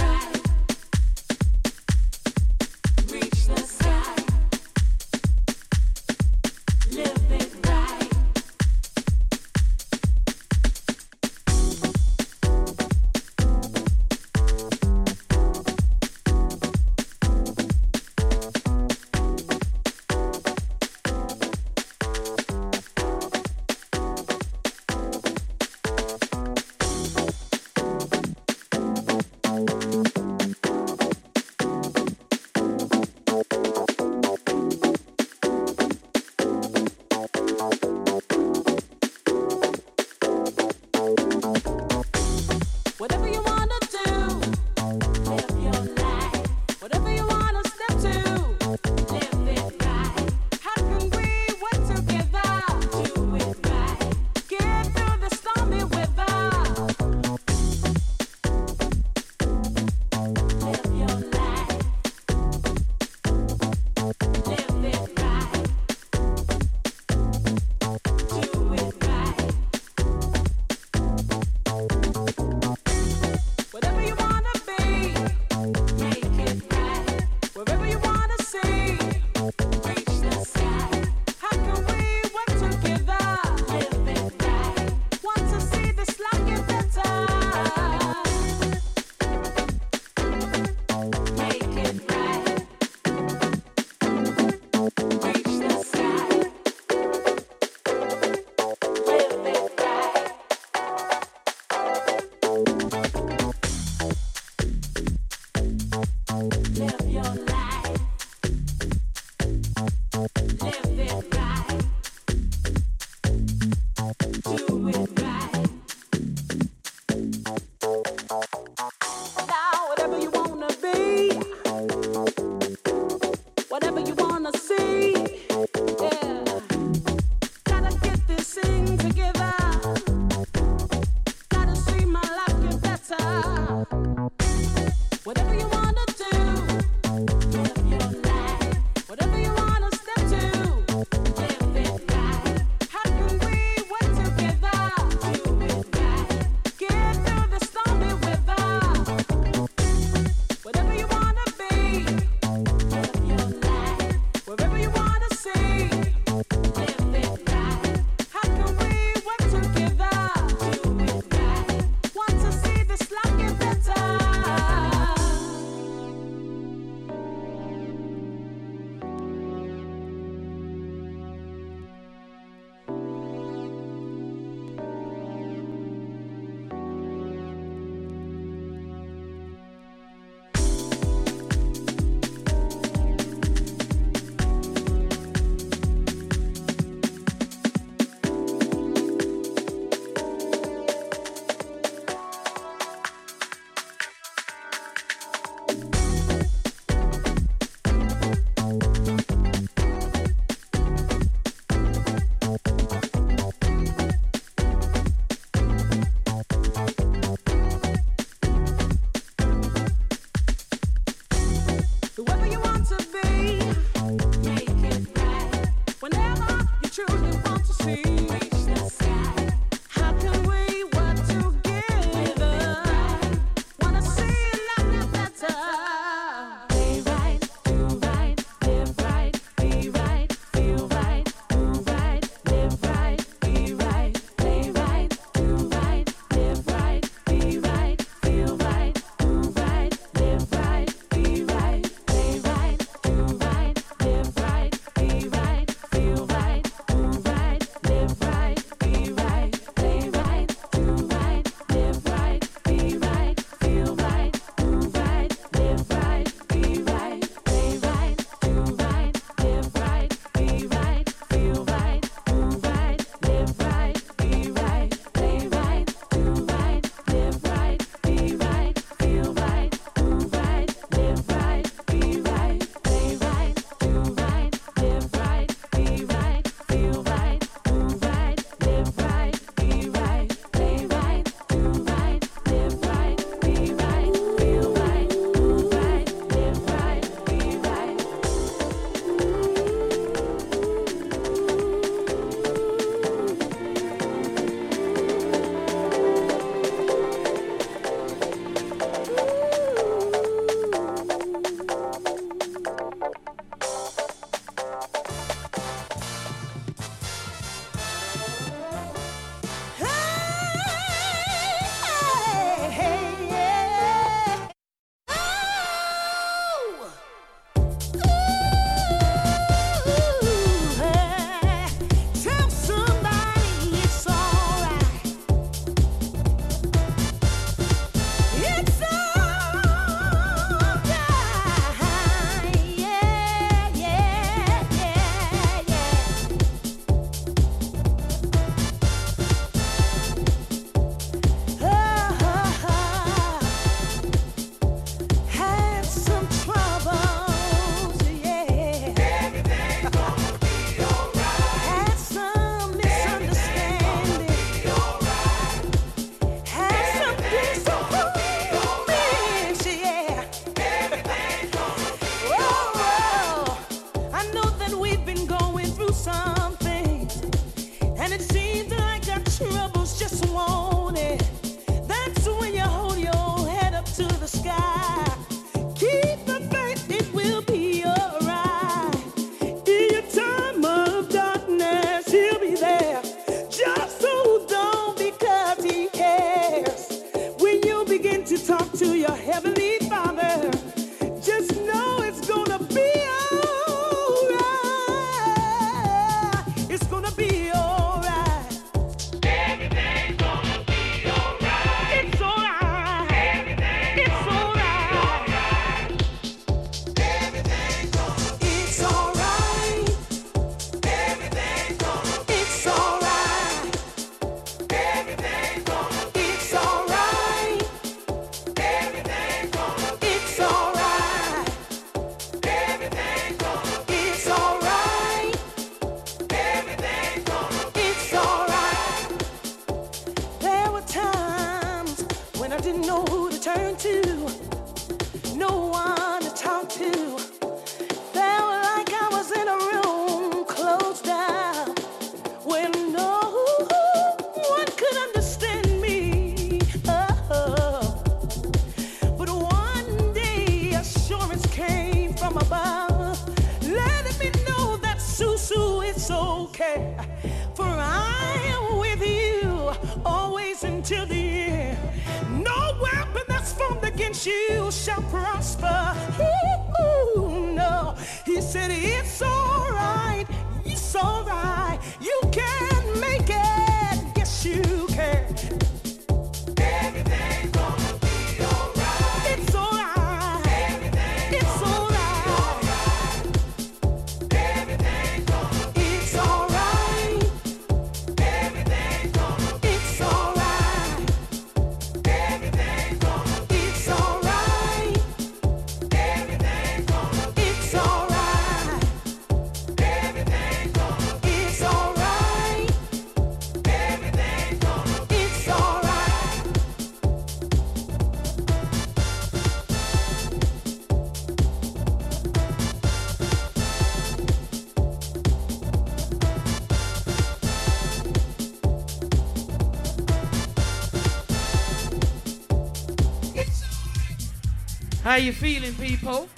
[SPEAKER 7] you
[SPEAKER 9] feeling, people?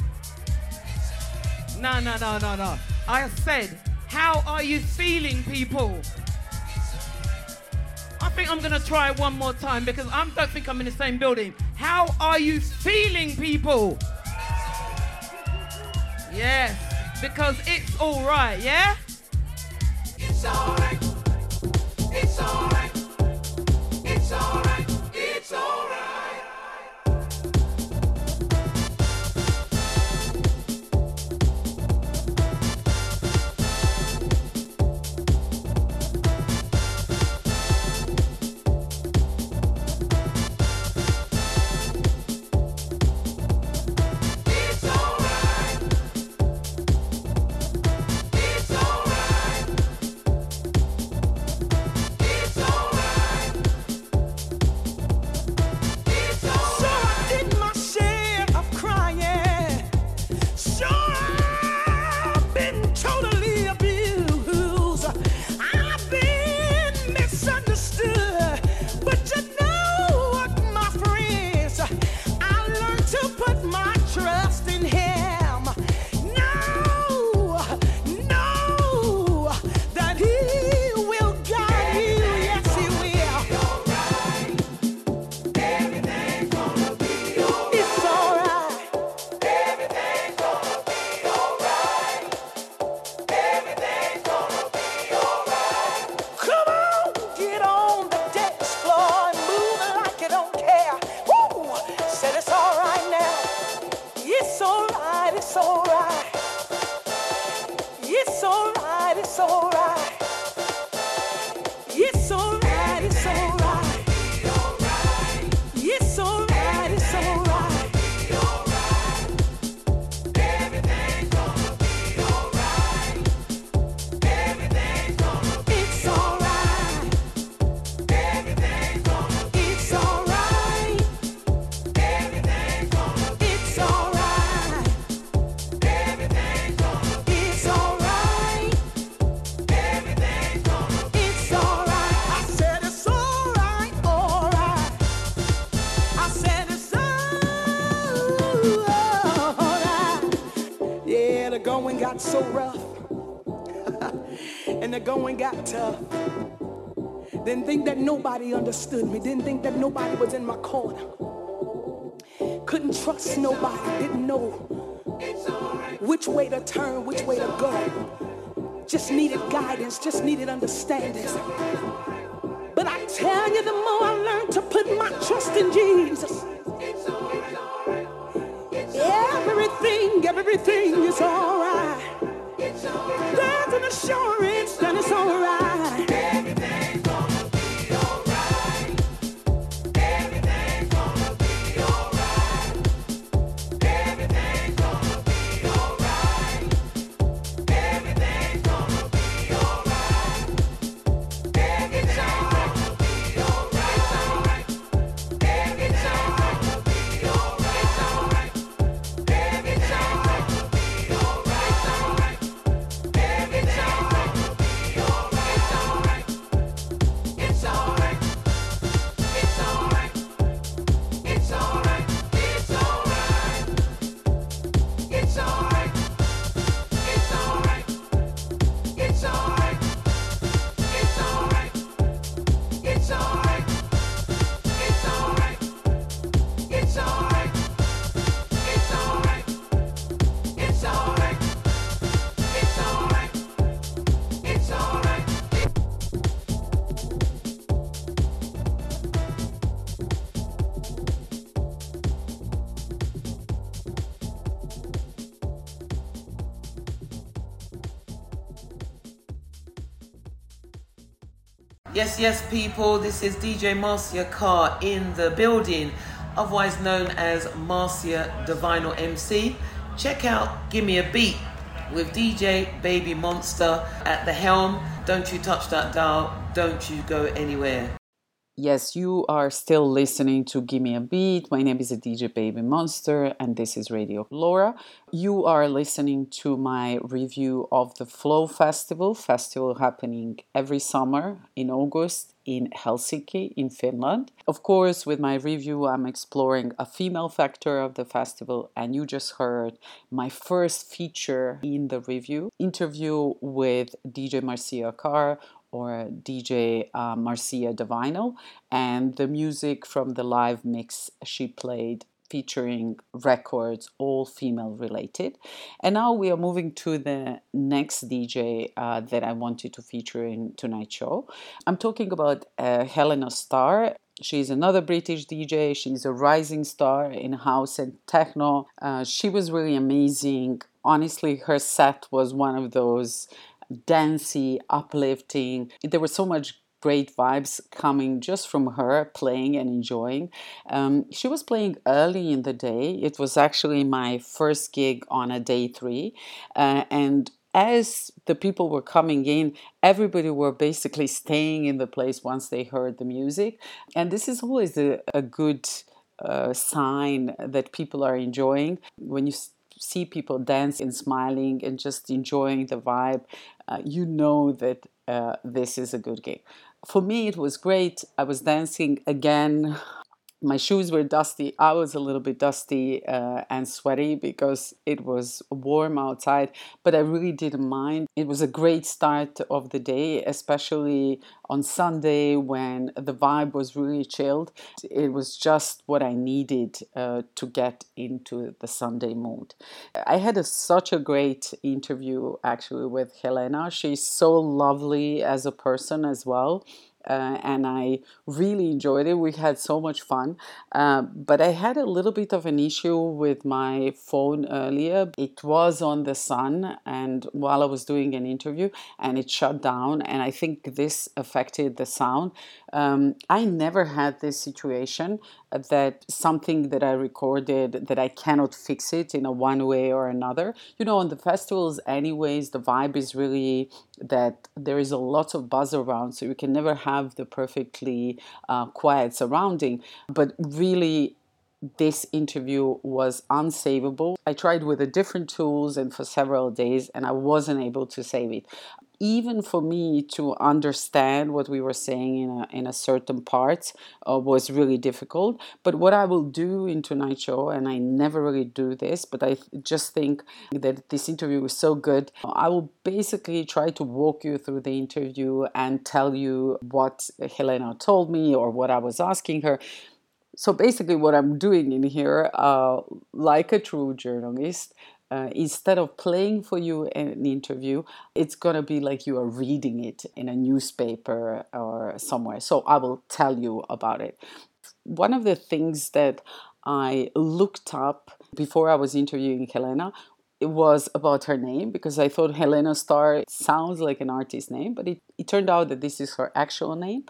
[SPEAKER 9] No, no, no, no, no. I said, how are you feeling, people? I think I'm gonna try one more time because I don't think I'm in the same building. How are you feeling, people? Yes, because it's all right, yeah?
[SPEAKER 7] so rough and the going got tough. Didn't think that nobody understood me. Didn't think that nobody was in my corner. Couldn't trust it's nobody. Right. Didn't know right. which way to turn, which it's way to go. Right. Just needed guidance, just needed understanding. But I tell you, the more I learned to put my trust in Jesus, everything, everything is all right an assurance that it's alright.
[SPEAKER 5] Yes, people, this is DJ Marcia Carr in the building, otherwise known as Marcia Divinal MC. Check out Gimme a Beat with DJ Baby Monster at the helm. Don't you touch that dial, don't you go anywhere.
[SPEAKER 4] Yes, you are still listening to Gimme a Beat. My name is DJ Baby Monster, and this is Radio LoRa. You are listening to my review of the Flow Festival, festival happening every summer in August in Helsinki, in Finland. Of course, with my review, I'm exploring a female factor of the festival, and you just heard my first feature in the review interview with DJ Marcia Carr or DJ uh, Marcia Divinal, and the music from the live mix she played featuring records all female related. And now we are moving to the next DJ uh, that I wanted to feature in tonight's show. I'm talking about uh, Helena Star. She's another British DJ. She's a rising star in house and techno. Uh, she was really amazing. Honestly, her set was one of those dancey, uplifting. There was so much great vibes coming just from her playing and enjoying. Um, she was playing early in the day. It was actually my first gig on a day three. Uh, and as the people were coming in, everybody were basically staying in the place once they heard the music. And this is always a, a good uh, sign that people are enjoying. When you see people dancing and smiling and just enjoying the vibe, uh, you know that uh, this is a good gig. For me, it was great. I was dancing again my shoes were dusty. I was a little bit dusty uh, and sweaty because it was warm outside, but I really didn't mind. It was a great start of the day, especially on Sunday when the vibe was really chilled. It was just what I needed uh, to get into the Sunday mood. I had a, such a great interview actually with Helena. She's so lovely as a person as well uh, and I really enjoyed it. We had so much fun. Uh, but I had a little bit of an issue with my phone earlier. It was on the sun, and while I was doing an interview, and it shut down. And I think this affected the sound. Um, I never had this situation that something that I recorded that I cannot fix it in a one way or another. You know, on the festivals, anyways, the vibe is really that there is a lot of buzz around, so you can never have the perfectly uh, quiet surrounding. But really, this interview was unsavable. I tried with the different tools and for several days, and I wasn't able to save it even for me to understand what we were saying in a, in a certain part uh, was really difficult. But what I will do in tonight's show, and I never really do this, but I just think that this interview was so good, I will basically try to walk you through the interview and tell you what Helena told me or what I was asking her. So basically, what I'm doing in here, uh, like a true journalist, uh, instead of playing for you in an interview, it's going to be like you are reading it in a newspaper or somewhere. So I will tell you about it. One of the things that I looked up before I was interviewing Helena it was about her name because I thought Helena Star sounds like an artist name, but it, it turned out that this is her actual name.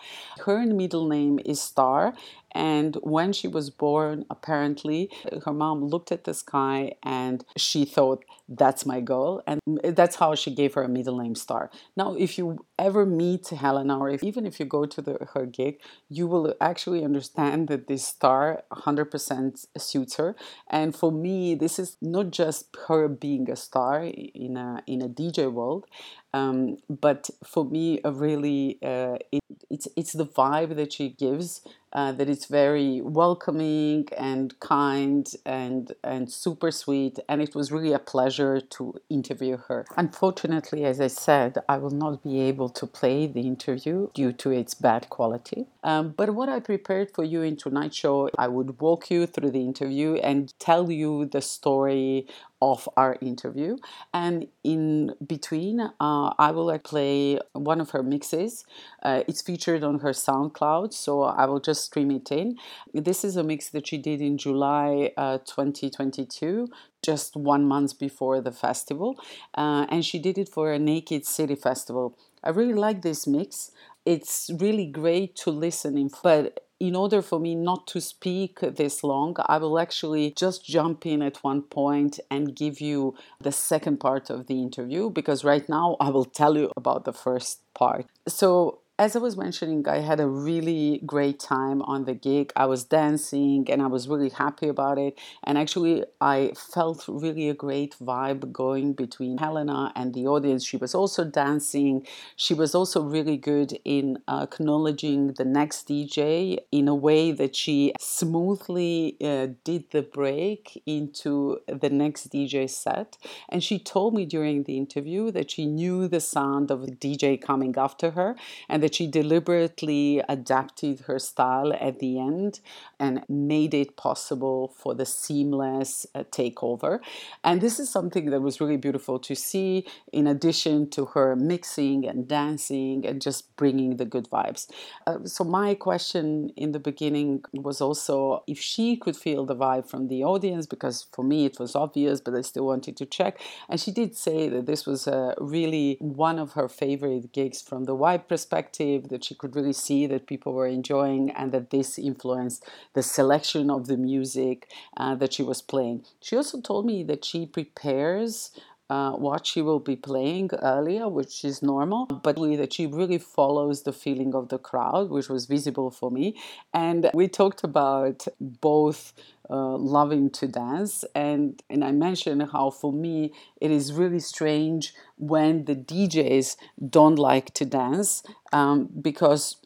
[SPEAKER 4] Her middle name is Star, and when she was born, apparently, her mom looked at the sky and she thought, that's my girl. And that's how she gave her a middle name star. Now, if you ever meet Helena, or if, even if you go to the, her gig, you will actually understand that this star 100% suits her. And for me, this is not just her being a star in a, in a DJ world, um, but for me, a really uh, it, it's it's the vibe that she gives uh, that it's very welcoming and kind and and super sweet. And it was really a pleasure to interview her. Unfortunately as i said i will not be able to play the interview due to its bad quality. Um, but what i prepared for you in tonight's show i would walk you through the interview and tell you the story of our interview. And in between, uh, I will play one of her mixes. Uh, it's featured on her SoundCloud, so I will just stream it in. This is a mix that she did in July uh, 2022 just one month before the festival, uh, and she did it for a Naked City Festival. I really like this mix. It's really great to listen in, but in order for me not to speak this long, I will actually just jump in at one point and give you the second part of the interview because right now I will tell you about the first part. So, as I was mentioning, I had a really great time on the gig. I was dancing and I was really happy about it. And actually, I felt really a great vibe going between Helena and the audience. She was also dancing. She was also really good in acknowledging the next DJ in a way that she smoothly uh, did the break into the next DJ set. And she told me during the interview that she knew the sound of the DJ coming after her and that she deliberately adapted her style at the end and made it possible for the seamless uh, takeover. And this is something that was really beautiful to see, in addition to her mixing and dancing and just bringing the good vibes. Uh, so, my question in the beginning was also if she could feel the vibe from the audience, because for me it was obvious, but I still wanted to check. And she did say that this was uh, really one of her favorite gigs from the vibe perspective, that she could really see that people were enjoying and that this influenced the selection of the music uh, that she was playing. She also told me that she prepares uh, what she will be playing earlier, which is normal, but that she really follows the feeling of the crowd, which was visible for me. And we talked about both uh, loving to dance, and and I mentioned how for me it is really strange when the DJs don't like to dance um, because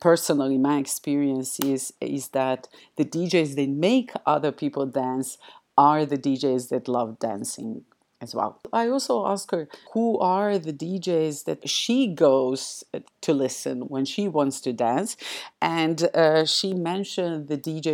[SPEAKER 4] personally my experience is is that the DJs that make other people dance are the DJs that love dancing as well. I also ask her who are the DJs that she goes to listen when she wants to dance, and uh, she mentioned the DJ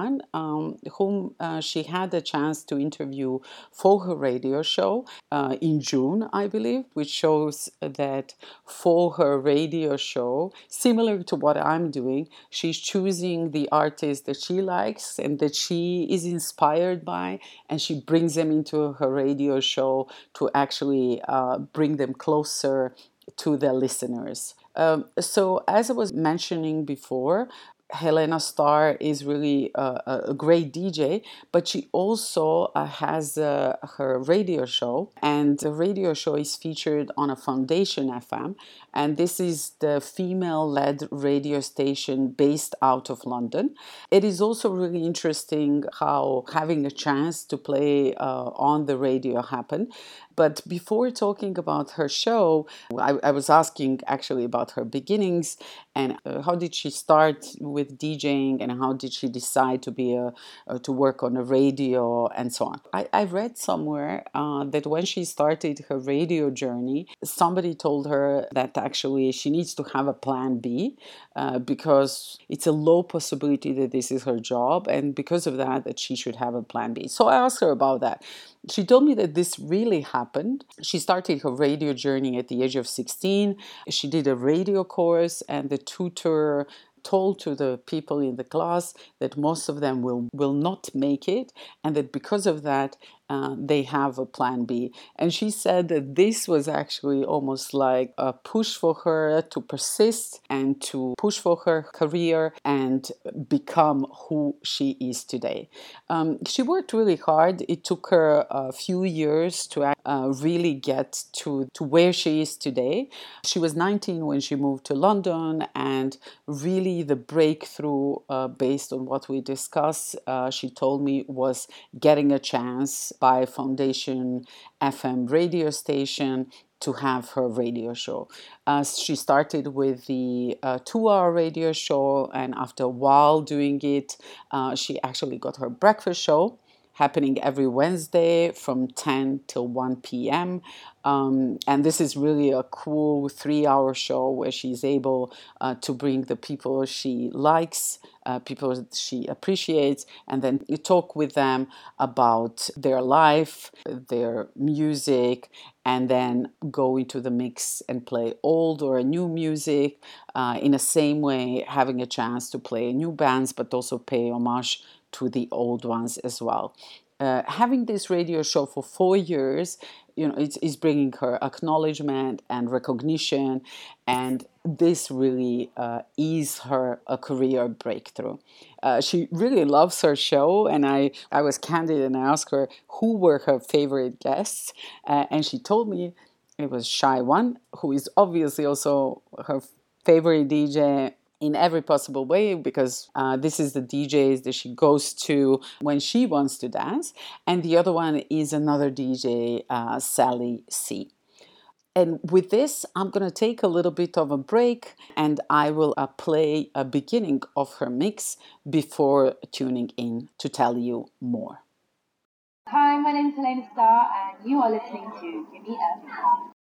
[SPEAKER 4] One, um, whom uh, she had a chance to interview for her radio show uh, in June, I believe, which shows that for her radio show, similar to what I'm doing, she's choosing the artists that she likes and that she is inspired by, and she brings them into her radio show to actually uh, bring them closer to their listeners. Um, so, as I was mentioning before, Helena Star is really a, a, great DJ, but she also uh, has uh, her radio show, and the radio show is featured on a Foundation FM, and this is the female led radio station based out of London. It is also really interesting how having a chance to play uh, on the radio happened. But before talking about her show, I, I was asking actually about her beginnings and uh, how did she start with DJing and how did she decide to be a, uh, to work on a radio and so on. I, I read somewhere uh, that when she started her radio journey, somebody told her that actually she needs to have a plan B uh, because it's a low possibility that this is her job and because of that that she should have a plan B. So I asked her about that. She told me that this really happened. She started her radio journey at the age of 16. She did a radio course, and the tutor told to the people in the class that most of them will, will not make it, and that because of that, uh, they have a plan B. And she said that this was actually almost like a push for her to persist and to push for her career and become who she is today. Um, she worked really hard. It took her a few years to uh, really get to, to where she is today. She was 19 when she moved to London, and really the breakthrough, uh, based on what we discussed, uh, she told me, was getting a chance by Foundation FM radio station to have her radio show. Uh, she started with the uh, two hour radio show, and after a while doing it, uh, she actually got her breakfast show happening every Wednesday from 10 till 1 p.m. Um, and this is really a cool three hour show where she's able uh, to bring the people she likes, uh, people she appreciates, and then you talk with them about their life, their music, and then go into the mix and play old or new music uh, in the same way, having a chance to play new bands but also pay homage to the old ones as well. uh, having this radio show for four years, you know, it's, it's bringing her acknowledgement and recognition, and this really uh, is her a career breakthrough. Uh, she really loves her show, and I, I was candid and I asked her who were her favorite guests, uh, and she told me it was Shy One, who is obviously also her favorite DJ in every possible way because uh, this is the DJs that she goes to when she wants to dance, and the other one is another DJ, uh, Sally C. And with this, I'm going to take a little bit of a break and I will uh, play a beginning of her mix before tuning in to tell you more.
[SPEAKER 10] Hi, my name is Helena Star, and you are listening to Gimme F.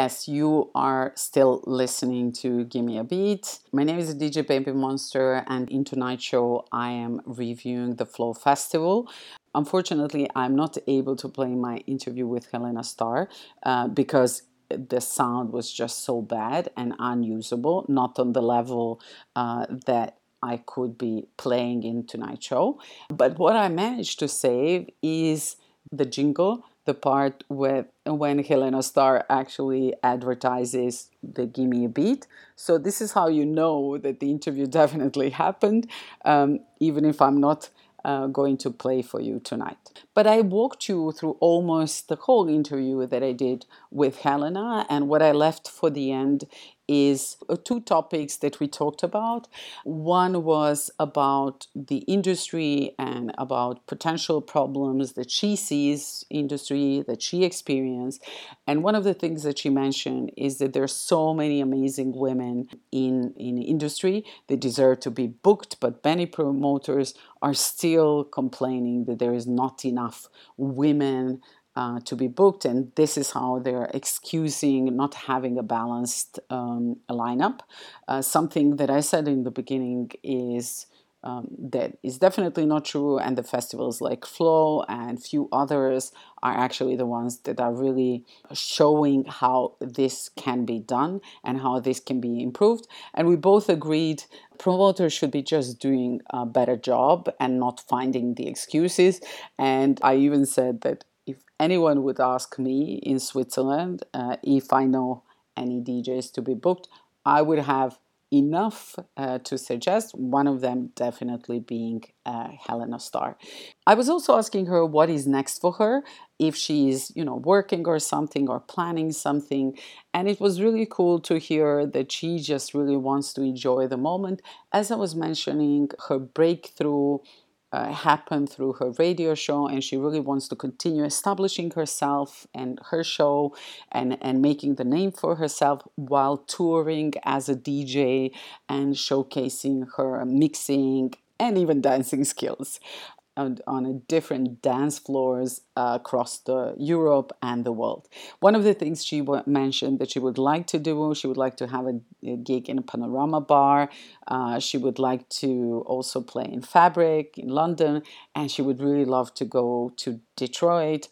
[SPEAKER 4] Yes, you are still listening to Gimme a Beat. My name is DJ Baby Monster, and in tonight's show, I am reviewing the Flow Festival. Unfortunately, I'm not able to play my interview with Helena Star uh, because the sound was just so bad and unusable, not on the level uh, that I could be playing in tonight's show. But what I managed to save is the jingle the part with when Helena Star actually advertises the Gimme a Beat. So this is how you know that the interview definitely happened, um, even if I'm not uh, going to play for you tonight. But I walked you through almost the whole interview that I did with Helena, and what I left for the end is uh, two topics that we talked about. One was about the industry and about potential problems that she sees industry that she experienced. And one of the things that she mentioned is that there's so many amazing women in in industry that deserve to be booked, but many promoters are still complaining that there is not enough women uh, to be booked, and this is how they're excusing not having a balanced um, lineup. Uh, something that I said in the beginning is um, that is definitely not true, and the festivals like Flow and few others are actually the ones that are really showing how this can be done and how this can be improved. And we both agreed promoters should be just doing a better job and not finding the excuses. And I even said that anyone would ask me in Switzerland uh, if I know any DJs to be booked, I would have enough uh, to suggest, one of them definitely being uh, Helena Star. I was also asking her what is next for her, if she's, you know, working or something or planning something. And it was really cool to hear that she just really wants to enjoy the moment. As I was mentioning, her breakthrough uh, happened through her radio show and she really wants to continue establishing herself and her show and, and making the name for herself while touring as a DJ and showcasing her mixing and even dancing skills on, on different dance floors uh, across the Europe and the world. One of the things she w- mentioned that she would like to do, she would like to have a, a gig in a panorama bar. Uh, she would like to also play in Fabric in London, and she would really love to go to Detroit,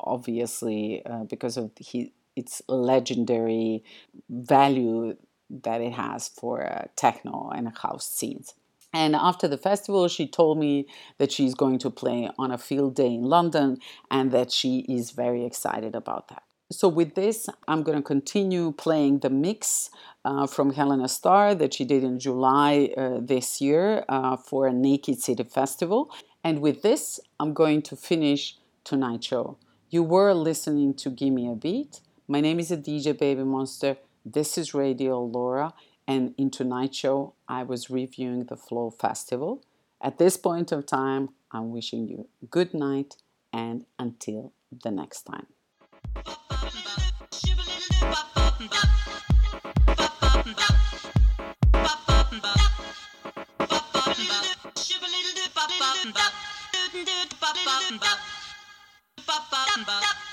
[SPEAKER 4] obviously uh, because of he, its legendary value that it has for uh, techno and house scenes. And after the festival, she told me that she's going to play on a field day in London and that she is very excited about that. So, with this, I'm going to continue playing the mix uh, from Helena Star that she did in July uh, this year uh, for a Naked City Festival. And with this, I'm going to finish tonight's show. You were listening to Gimme a Beat. My name is a DJ Baby Monster. This is Radio LoRa and in tonight's show, I was reviewing the Flow Festival. At this point of time, I'm wishing you good night and until the next time.
[SPEAKER 11] Bop, bop, bop.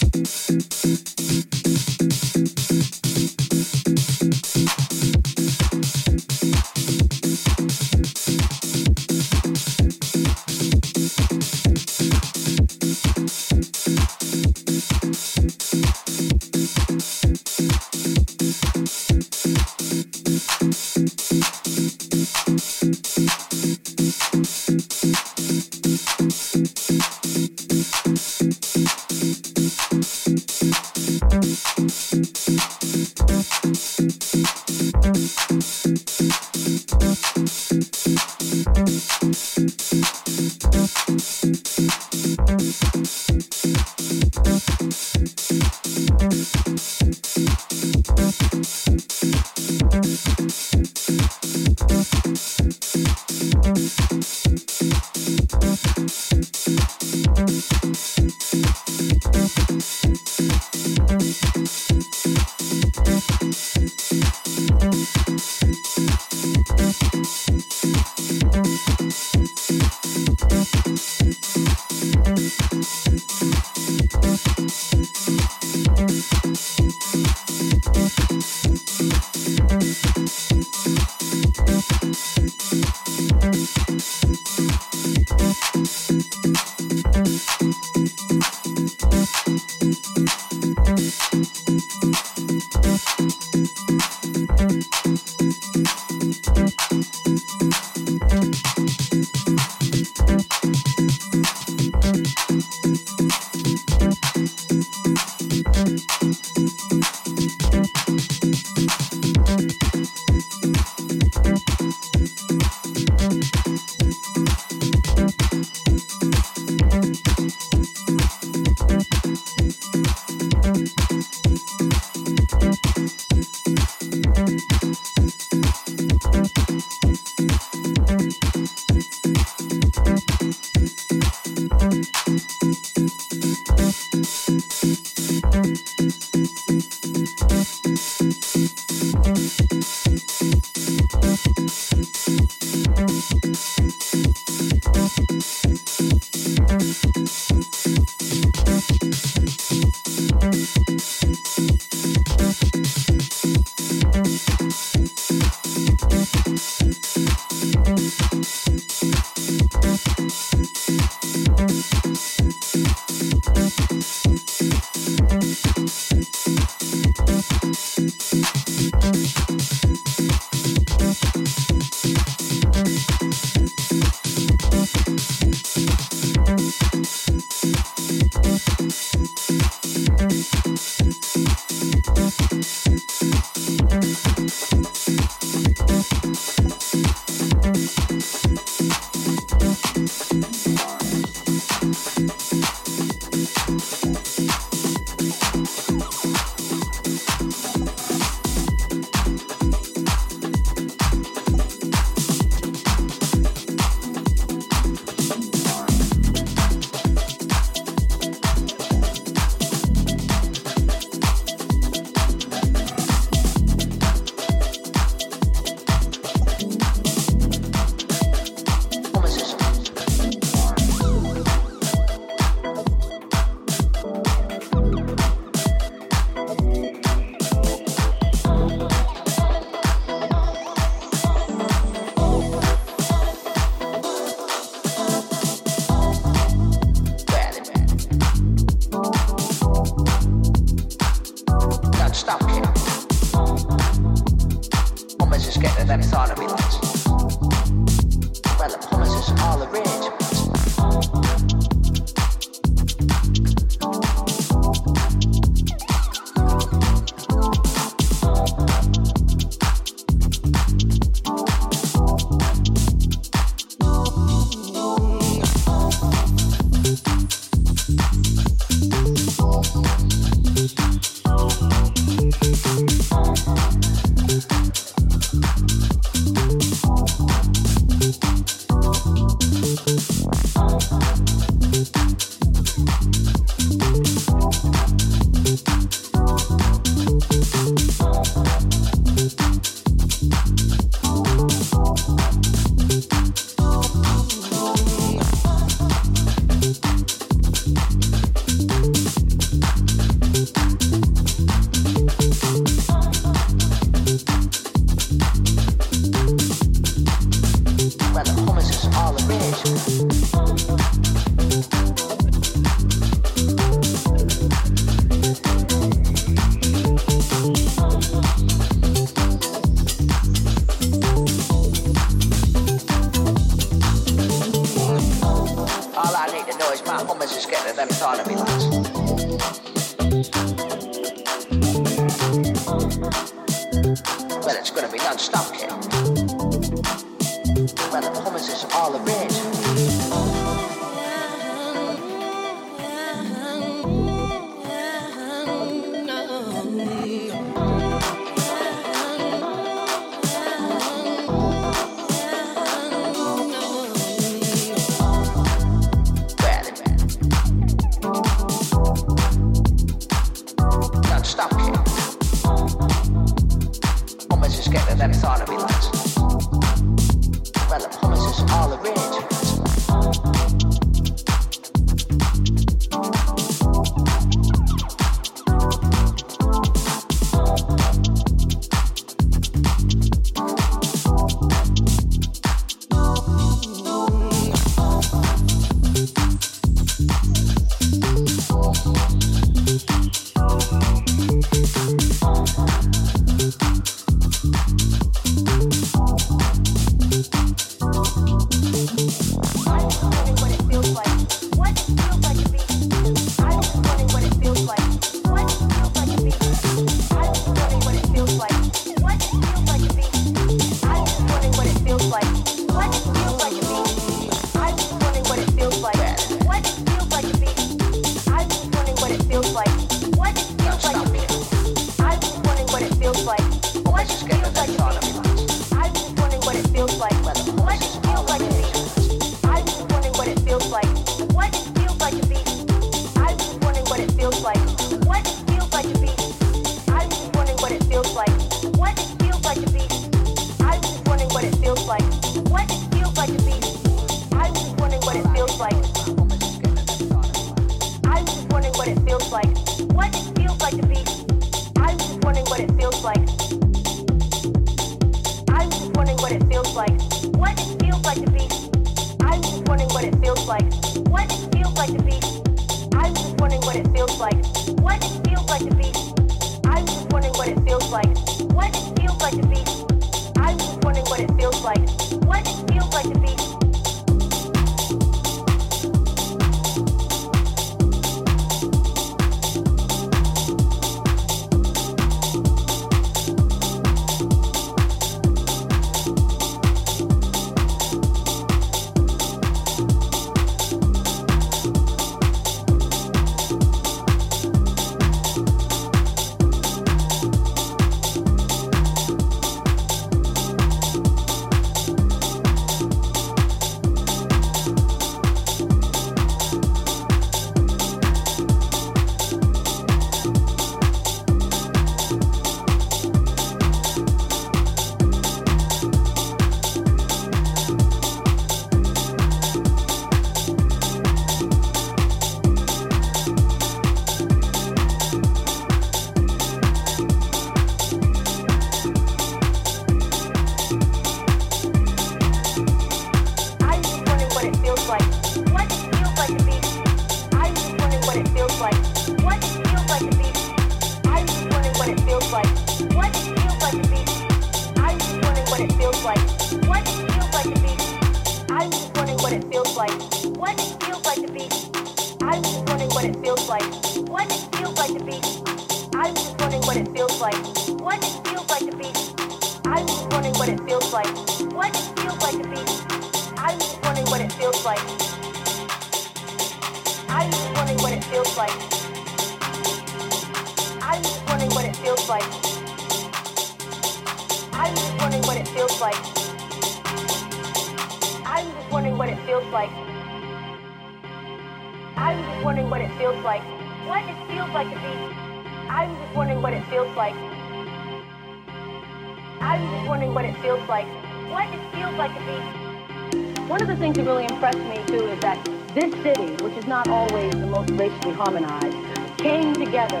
[SPEAKER 12] One of the things that really impressed me too is that this city, which is not always the most racially harmonized, came together.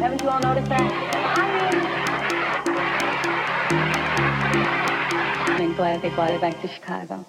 [SPEAKER 12] Haven't you all noticed that? I mean, I'm glad they brought it back to Chicago.